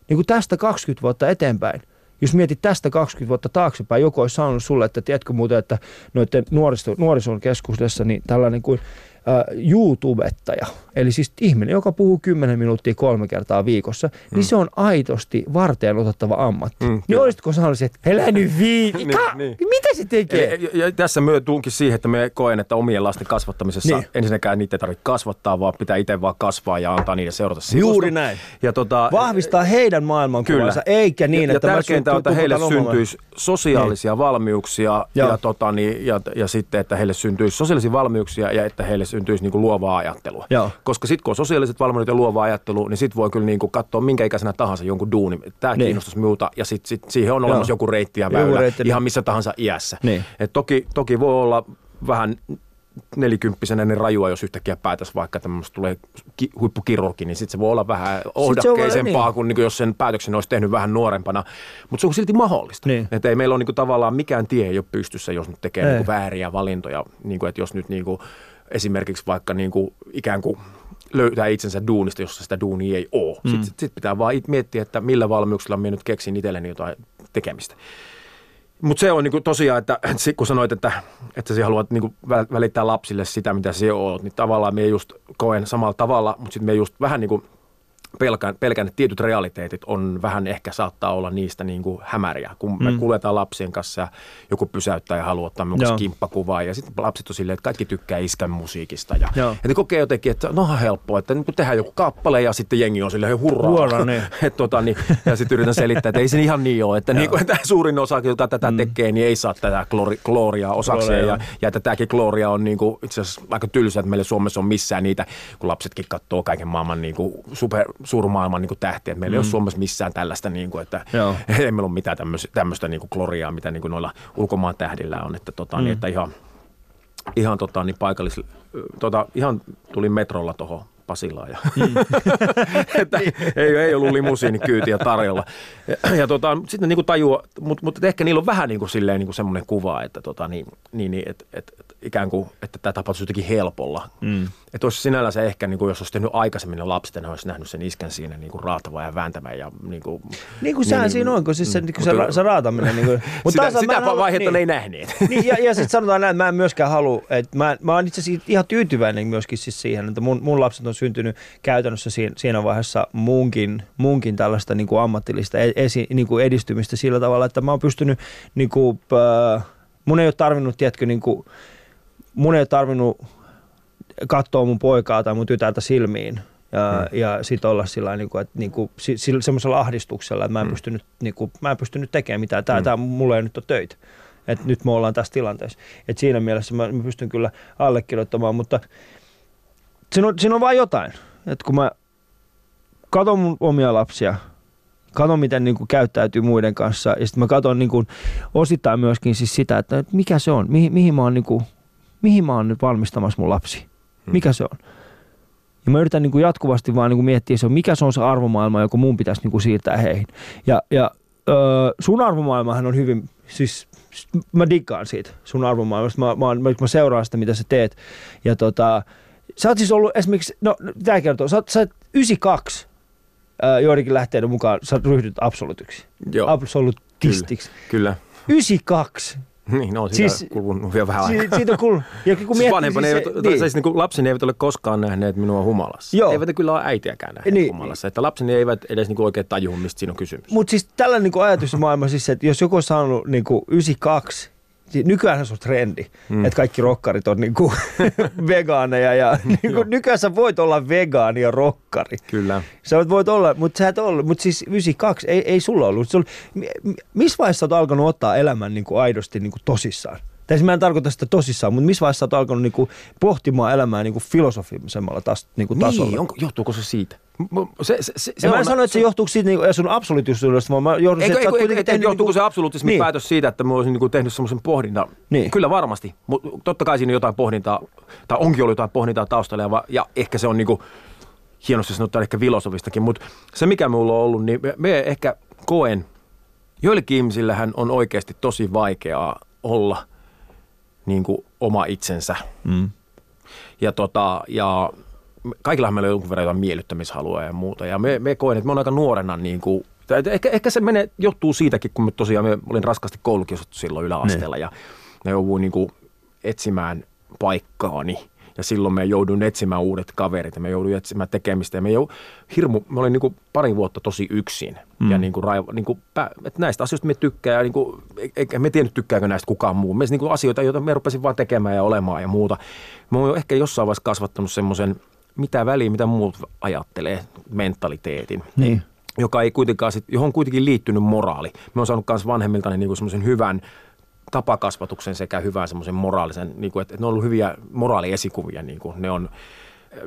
Niin kuin tästä 20 vuotta eteenpäin. Jos mietit tästä 20 vuotta taaksepäin, joku olisi sanonut sulle, että tiedätkö muuten, että noiden nuorison keskuudessa niin tällainen kuin – YouTubettaja, eli siis ihminen, joka puhuu 10 minuuttia kolme kertaa viikossa, niin mm. niin se on aidosti varteen otettava ammatti. Mm, niin olisitko sanonut, että elä nyt vii, niin, niin. mitä se tekee? Ja, ja, ja tässä myö tuunkin siihen, että me koen, että omien lasten kasvattamisessa niin. ensinnäkään niitä ei tarvitse kasvattaa, vaan pitää itse vaan kasvaa ja antaa niiden seurata sivusta. Juuri näin. Ja tota, Vahvistaa heidän maailmankuvansa, eikä niin, ja, että ja tärkeintä on, että heille syntyisi sosiaalisia niin. valmiuksia ja, ja, tota, niin, ja, ja sitten, että heille syntyisi sosiaalisia valmiuksia ja että heille syntyisi niin kuin luovaa ajattelua. Joo. Koska sitten kun on sosiaaliset valmiudet ja luova ajattelu, niin sitten voi kyllä niin kuin katsoa minkä ikäisenä tahansa jonkun duuni. Tämä niin. kiinnostaisi minulta ja sitten sit siihen on olemassa Joo. joku reitti ja väylä reitti, ihan missä tahansa iässä. Niin. Et toki, toki voi olla vähän nelikymppisenä niin rajua, jos yhtäkkiä päätäisi vaikka tämmöistä tulee ki- huippukirurgi, niin sitten se voi olla vähän ohdakkeisempaa niin. kuin, niin kuin jos sen päätöksen olisi tehnyt vähän nuorempana. Mutta se on silti mahdollista. Niin. Että ei meillä ole niin kuin, tavallaan mikään tie ei ole pystyssä, jos nyt tekee niin kuin, vääriä valintoja. Niin kuin, että jos nyt niin kuin, esimerkiksi vaikka niin kuin ikään kuin löytää itsensä duunista, jossa sitä duunia ei ole. Mm. Sitten sit pitää vaan miettiä, että millä valmiuksilla minä nyt keksin itselleni jotain tekemistä. Mutta se on niinku tosiaan, että kun sanoit, että, että sä haluat niinku välittää lapsille sitä, mitä sä oot, niin tavallaan me just koen samalla tavalla, mutta sitten me just vähän niin kuin – pelkään, pelkään, että tietyt realiteetit on vähän ehkä saattaa olla niistä niin kuin hämäriä, kun me mm. kuljetaan lapsien kanssa ja joku pysäyttää ja haluaa ottaa minun kimppakuvaa ja sitten lapset on silleen, että kaikki tykkää iskän musiikista ja, ja ne kokee jotenkin, että no helppoa, että niin tehdään joku kappale ja sitten jengi on silleen hurraa. Huora, niin. Et, tota, niin, ja sitten yritän selittää, että ei se ihan niin ole, että, niin kuin, että suurin osa, joka tätä mm. tekee, niin ei saa tätä klori, osakseen ja, ja, että tämäkin kloria on niin kuin, itse asiassa aika tylsä, että meillä Suomessa on missään niitä, kun lapsetkin katsoo kaiken maailman niin kuin super suurmaailman niin tähtiä. Meillä mm. ei ole mm. Suomessa missään tällaista, niin kuin, että Joo. ei meillä ole mitään tämmöistä, tämmöistä niin kuin gloriaa, mitä niin kuin noilla ulkomaan tähdillä on. Että, tota, niin, mm. niin, että ihan, ihan, tota, niin paikallis, tota, ihan tuli metrolla tuohon Pasilaan. Ja mm. että niin. ei, ei ollut limusiinikyytiä tarjolla. Ja, ja tota, sitten niin tajua, mutta, mutta ehkä niillä on vähän niin kuin, silleen, niin kuin semmoinen kuva, että tota, niin, niin, niin, et, et, et, ikään kuin, että tämä tapahtuisi jotenkin helpolla. Mm. Että olisi sinällä se ehkä, niin kuin, jos olisi tehnyt aikaisemmin ne lapset, ne olisi nähnyt sen iskän siinä niin kuin raatava ja vääntämään. Ja, niin kuin, niin kuin sehän niin, siinä on, kun siis se, mm, niin se, se raataminen. Niin kuin, mutta sitä, sitä halua, vaihetta niin, ne ei nähneet. Niin, ja, ja sitten sanotaan näin, että mä en myöskään halua, että mä, mä oon itse asiassa ihan tyytyväinen myöskin siis siihen, että mun, mun lapset on syntynyt käytännössä siinä, siinä vaiheessa munkin, munkin tällaista niin kuin ammatillista e-, esi, niin kuin edistymistä sillä tavalla, että mä oon pystynyt, niin kuin, äh, mun ei ole tarvinnut, tiedätkö, niin kuin, mun ei ole tarvinnut katsoa mun poikaa tai mun tytärtä silmiin ja, hmm. ja sitten olla sillä niin kuin, että niin kuin, semmoisella ahdistuksella, että mä en, hmm. pystynyt, niin kuin, mä en pystynyt tekemään mitään. Tämä, hmm. tämä mulla ei nyt ole töitä. Että nyt me ollaan tässä tilanteessa. Et siinä mielessä mä, mä pystyn kyllä allekirjoittamaan, mutta siinä on, siinä on vain jotain. Että kun mä katson mun omia lapsia, katson miten niin kuin käyttäytyy muiden kanssa ja sitten mä katson niin kuin, osittain myöskin siis sitä, että mikä se on, mihin, mihin, mä oon, niin kuin, mihin mä oon nyt valmistamassa mun lapsi. Mikä se on. Ja mä yritän niin kuin jatkuvasti vaan niin kuin miettiä, se on, mikä se on se arvomaailma, joka mun pitäisi niin kuin siirtää heihin. Ja, ja öö, sun arvomaailmahan on hyvin, siis mä diggaan siitä sun arvomaailmasta. Mä, mä, mä, mä seuraan sitä, mitä sä teet. Ja tota, Sä oot siis ollut esimerkiksi, no tämä kertoo, sä oot, sä oot 92 ää, joidenkin lähteiden mukaan, sä ryhdyt absolutiksi. Joo. Absolutistiksi. Kyllä. kyllä. 92. Niin, no, siitä siis, kulunut vielä vähän aikaa. Siitä on kulunut. Ja kun siis vanhempani siis eivät, niin. siis niin lapseni eivät ole koskaan nähneet minua humalassa. Joo. Eivät kyllä ole äitiäkään nähneet niin. humalassa. Että lapseni eivät edes niin kuin oikein tajua, mistä siinä on kysymys. Mutta siis tällainen niin ajatusmaailma, siis, että jos joku on saanut niin kuin 92 nykyään se on trendi, mm. että kaikki rokkarit on niinku vegaaneja ja niinku, nykyään sä voit olla vegaani ja rokkari. Kyllä. Sä voit olla, mutta sä et ollut, mutta siis 92 ei, ei sulla ollut. Sul, missä vaiheessa oot alkanut ottaa elämän niinku aidosti niinku tosissaan? Tai siis mä en tarkoita sitä tosissaan, mutta missä vaiheessa olet alkanut niinku pohtimaan elämää niinku filosofisemmalla tas, niinku niin, tasolla? Niin, onko, johtuuko se siitä? Se, se, se, se mä en sano, että se johtuuko siitä niinku, sun absoluuttisuudesta, vaan mä johdun siitä, että eikö, eikö, johtuuko niinku, se absoluuttismin niin. päätös siitä, että mä olisin niinku tehnyt semmoisen pohdinnan? Niin. Kyllä varmasti, mutta totta kai siinä jotain pohdintaa, tai onkin ollut jotain pohdintaa taustalla, ja, ja ehkä se on niinku, hienosti sanottu ehkä filosofistakin, mutta se mikä mulla on ollut, niin me, me ehkä koen, joillekin ihmisillähän on oikeasti tosi vaikeaa olla – niin kuin oma itsensä. Mm. Ja, tota, ja kaikilla meillä on jonkun verran jotain miellyttämishalua ja muuta. Ja me, me koen, että me on aika nuorena niin kuin, ehkä, ehkä se menee, johtuu siitäkin, kun me tosiaan me olin raskaasti koulukiusattu silloin yläasteella niin. ja ne jouduin niin kuin etsimään paikkaani ja silloin me joudun etsimään uudet kaverit ja me joudun etsimään tekemistä. Ja me, jou, hirmu, me olin niin kuin pari vuotta tosi yksin. Mm. Ja niin kuin, niin kuin, että näistä asioista me tykkää. Ja niin kuin, eikä me tiennyt tykkääkö näistä kukaan muu. Me niin kuin asioita, joita me rupesin vaan tekemään ja olemaan ja muuta. Mä oon ehkä jossain vaiheessa kasvattanut semmoisen, mitä väliä, mitä muut ajattelee, mentaliteetin. Niin joka ei kuitenkaan sit, johon on kuitenkin liittynyt moraali. Me on saanut myös vanhemmilta niin semmoisen hyvän tapakasvatuksen sekä hyvän semmoisen moraalisen, niin kuin, että ne on ollut hyviä moraaliesikuvia. Niin kuin, ne on,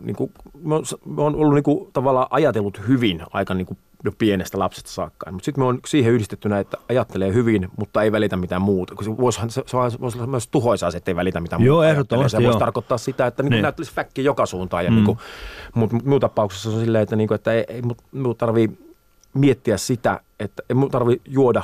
niin kuin, me on, me on ollut niin kuin, tavallaan ajatellut hyvin aika niin kuin, jo pienestä lapsesta saakka. Mutta sitten me on siihen yhdistettynä, että ajattelee hyvin, mutta ei välitä mitään muuta. Koska voisihan se, se voisi olla myös tuhoisaa, että ei välitä mitään joo, muuta. Ehdottomasti, se voisi tarkoittaa sitä, että niin niin. näyttelisi fäkki joka suuntaan. Ja mm. niin mutta minun tapauksessa se on silleen, että, niin kuin, että ei, ei minun tarvii miettiä sitä, että ei minun tarvii juoda,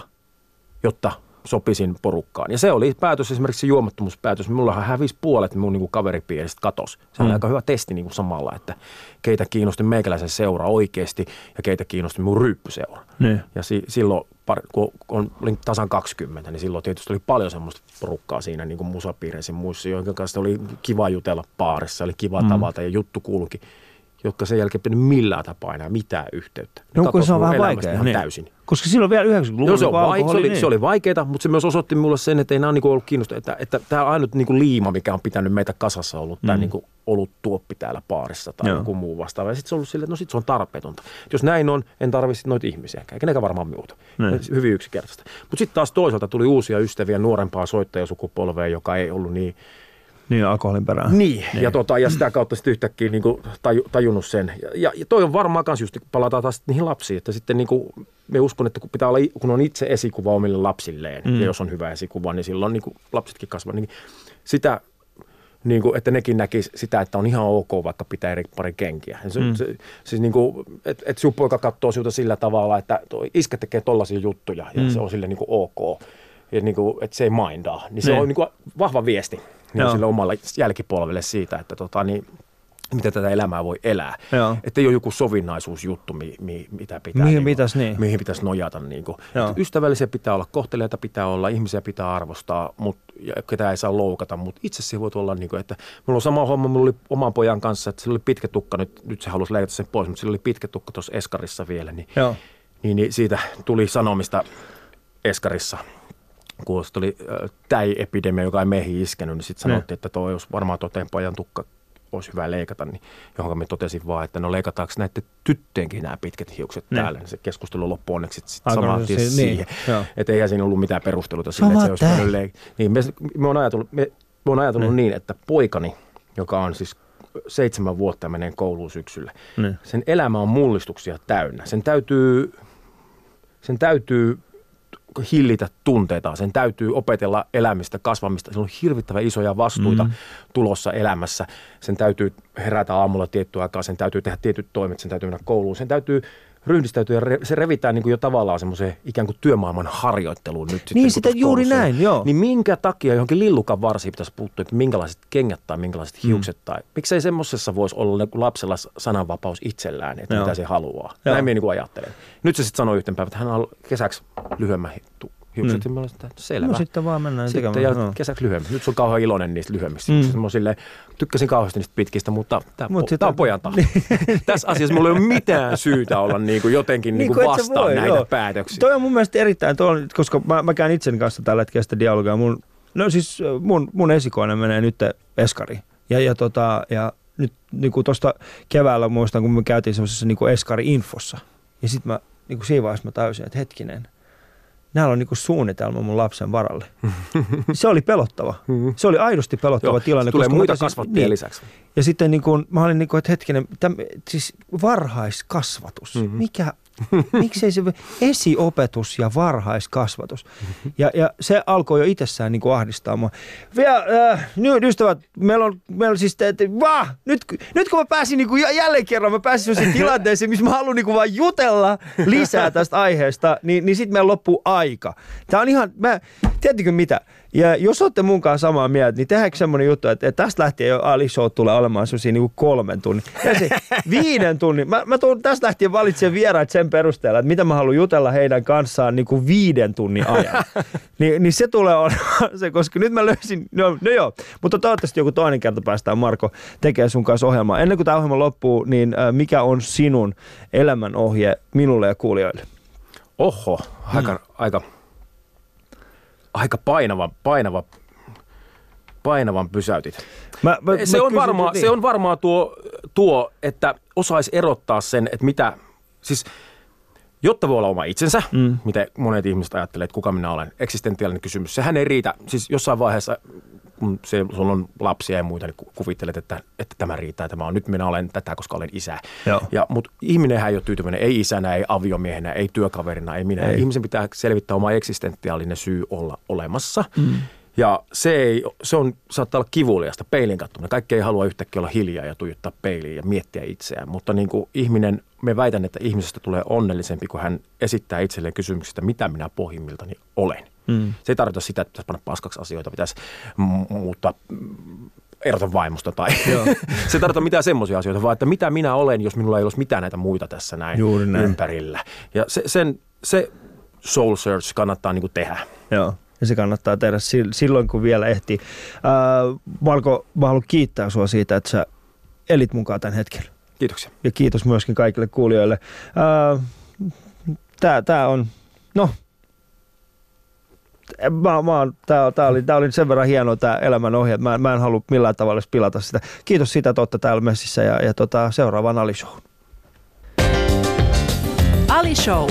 jotta sopisin porukkaan. Ja se oli päätös, esimerkiksi se juomattomuuspäätös. Mullahan hävisi puolet mun niin kuin kaveripiiristä katos. Se oli mm. aika hyvä testi niin kuin samalla, että keitä kiinnosti meikäläisen seura oikeasti ja keitä kiinnosti mun ryyppyseura. Niin. Ja si- silloin, kun olin tasan 20, niin silloin tietysti oli paljon semmoista porukkaa siinä niin kuin musapiireissä muissa, joiden kanssa oli kiva jutella paarissa, oli kiva mm. tavata ja juttu kulki jotka sen jälkeen pitänyt millään tapaa enää mitään yhteyttä. No kun se on vähän vaikea. Niin. Täysin. Koska silloin vielä 90-luvulla se, on vaik- se, oli, niin. se oli vaikeaa, mutta se myös osoitti mulle sen, että ei nämä niinku ollut kiinnostunut, että, että tämä ainut niinku liima, mikä on pitänyt meitä kasassa ollut, mm. tämä niinku ollut tuoppi täällä paarissa tai Joo. joku muu vastaava. Ja sitten se on ollut silleen, että no sitten se on tarpeetonta. Jos näin on, en tarvitse noita ihmisiä, eikä nekään varmaan muuta. Niin. Hyvin yksinkertaista. Mutta sitten taas toisaalta tuli uusia ystäviä, nuorempaa soittajasukupolvea, joka ei ollut niin niin, alkoholin perään. Niin, niin. Ja, tota, ja sitä kautta sitten yhtäkkiä niin kuin taju, tajunnut sen. Ja, ja toi on varmaan myös just, kun palataan taas niihin lapsiin, että sitten niin kuin, me uskon, että kun pitää olla, kun on itse esikuva omille lapsilleen, mm. ja jos on hyvä esikuva, niin silloin niin kuin lapsetkin kasvaa, niin sitä niin kuin, että nekin näkisi sitä, että on ihan ok vaikka pitää eri pari kenkiä. Se, mm. se, siis niin kuin, että et sun poika katsoo sinulta sillä tavalla, että iskä tekee tollaisia juttuja ja mm. se on sille niin kuin ok. Ja niin kuin, että se ei mindaa. Niin se niin. on niin kuin vahva viesti niin sille omalle jälkipolvelle siitä, että tota, niin, miten tätä elämää voi elää. Että ei ole joku sovinnaisuusjuttu, mi, mi, mitä pitää, mihin, niin kuin, pitäisi, niin. mihin pitäisi nojata. Niin kuin. Ystävällisiä pitää olla, kohtelijoita pitää olla, ihmisiä pitää arvostaa, mutta ja ketä ei saa loukata, mutta itse se voi olla, niin kuin, että mulla on sama homma, mulla oli oman pojan kanssa, että sillä oli pitkä tukka, nyt, nyt se halusi leikata sen pois, mutta sillä oli pitkä tukka tuossa Eskarissa vielä, niin, niin, niin siitä tuli sanomista Eskarissa kun tuli täi-epidemia, joka ei meihin iskenyt, niin sitten sanottiin, että toi olisi varmaan toteen pojan tukka olisi hyvä leikata, niin johon me totesin vaan, että no leikataanko näiden tytteenkin nämä pitkät hiukset niin. täällä. Niin se keskustelu loppui onneksi sitten samaan se, niin, siihen. Niin, että eihän siinä ollut mitään perusteluta sille, että se olisi mennyt leik- niin, me, me on ajatellut, me, me on ajatellut niin. niin, että poikani, joka on siis seitsemän vuotta menee kouluun syksyllä, niin. sen elämä on mullistuksia täynnä. Sen täytyy, sen täytyy hillitä tunteitaan. Sen täytyy opetella elämistä, kasvamista. Se on hirvittävän isoja vastuita mm. tulossa elämässä. Sen täytyy herätä aamulla tiettyä aikaa, sen täytyy tehdä tietyt toimet, sen täytyy mennä kouluun. Sen täytyy ryhdistäytyy ja se revitään niin kuin jo tavallaan semmoiseen ikään kuin työmaailman harjoitteluun nyt sitten. Niin sitä juuri koulussa. näin, joo. Niin minkä takia johonkin lillukan varsiin pitäisi puuttua, että minkälaiset kengät tai minkälaiset mm. hiukset tai miksei semmoisessa voisi olla niin lapsella sananvapaus itsellään, että joo. mitä se haluaa. Joo. Näin minä niin ajattelen. Nyt se sitten sanoi yhten päivän, että hän on kesäksi lyhyemmän hiukset. Mm. Mä että selvä. No sitten vaan mennään sitten tekemään. Ja no. kesäksi lyhyemmin. Nyt se on kauhean iloinen niistä lyhyemmistä. Mm. Mä sille, tykkäsin kauheasti niistä pitkistä, mutta tämä Mut po- on pojan tahto. Tässä asiassa mulla ei ole mitään syytä olla niin kuin jotenkin niin kuin niin vastaan voi, näitä joo. päätöksiä. Toi on mun mielestä erittäin, toi, koska mä, mä käyn itseni kanssa tällä hetkellä sitä dialogia. Mun, no siis mun, mun esikoinen menee nyt eskari. Ja, ja, tota, ja nyt niin kuin tuosta keväällä muistan, kun me käytiin semmoisessa niin eskari-infossa. Ja sitten mä niin kuin siinä vaiheessa mä täysin, että hetkinen – näillä on niin kuin suunnitelma mun lapsen varalle. Se oli pelottava. Se oli aidosti pelottava Joo, tilanne. Tulee muita kasvattia niin, lisäksi. Ja sitten niin kuin, mä olin niin kuin, että hetkinen, täm, siis varhaiskasvatus. Mm-hmm. Mikä Miksei se esiopetus ja varhaiskasvatus. Ja, ja se alkoi jo itsessään niin kuin ahdistaa mua. Vielä, äh, nyt ystävät, meillä on, meillä on siis, te, te, vah, nyt, nyt kun mä pääsin niin kuin jälleen kerran, mä pääsin sellaiseen tilanteeseen, missä mä haluan niin kuin vaan jutella lisää tästä aiheesta, niin, niin sitten meillä loppuu aika. Tämä on ihan, mä, tiedättekö mitä? Ja jos olette munkaan samaa mieltä, niin tehdäänkö semmoinen juttu, että, että tästä lähtien jo Ali Show tulee olemaan sellaisia niin kolmen tunnin. Ja se viiden tunnin. Mä, mä tuun tästä lähtien valitsen vieraat sen perusteella, että mitä mä haluan jutella heidän kanssaan niin kuin viiden tunnin ajan. Ni, niin se tulee olemaan se, koska nyt mä löysin, no, no joo, mutta toivottavasti joku toinen kerta päästään Marko tekemään sun kanssa ohjelmaa. Ennen kuin tämä ohjelma loppuu, niin äh, mikä on sinun elämänohje minulle ja kuulijoille? Oho, aika, mm. aika aika painava, painava, painavan pysäytit. Mä, mä, se, mä on varmaa, niin. se on varmaa tuo, tuo, että osaisi erottaa sen, että mitä, siis jotta voi olla oma itsensä, mm. mitä monet ihmiset ajattelee, että kuka minä olen, eksistentiaalinen kysymys, sehän ei riitä, siis jossain vaiheessa kun se, sulla on lapsia ja muita, niin kuvittelet, että, että tämä riittää, tämä on nyt minä olen tätä, koska olen isä. Ja, mutta ihminenhän ei ole tyytyväinen, ei isänä, ei aviomiehenä, ei työkaverina, ei minä. Ei. Ihmisen pitää selvittää oma eksistentiaalinen syy olla olemassa. Mm. Ja se, ei, se on, saattaa olla kivuliasta, peilin katsominen. Kaikki ei halua yhtäkkiä olla hiljaa ja tuijottaa peiliin ja miettiä itseään. Mutta niin kuin ihminen, me väitän, että ihmisestä tulee onnellisempi, kun hän esittää itselleen kysymyksistä, mitä minä pohjimmiltani olen. Mm. Se ei tarkoita sitä, että pitäisi panna paskaksi asioita, pitäisi muuttaa erota vaimosta tai se ei tarkoita mitään semmoisia asioita, vaan että mitä minä olen, jos minulla ei olisi mitään näitä muita tässä näin, Juuri näin. ympärillä. Ja se, sen, se soul search kannattaa niin kuin tehdä. Joo. Ja se kannattaa tehdä silloin, kun vielä ehtii. Äh, Marko, mä haluan kiittää sinua siitä, että sä elit mukaan tämän hetken. Kiitoksia. Ja kiitos myöskin kaikille kuulijoille. Äh, Tämä tää on, no mä, mä tää, tää, oli, tää oli sen verran hieno tämä elämän ohje, mä, mä en halua millään tavalla pilata sitä. Kiitos siitä, että olette täällä messissä ja, ja tota, seuraavaan Ali Show. Ali Show.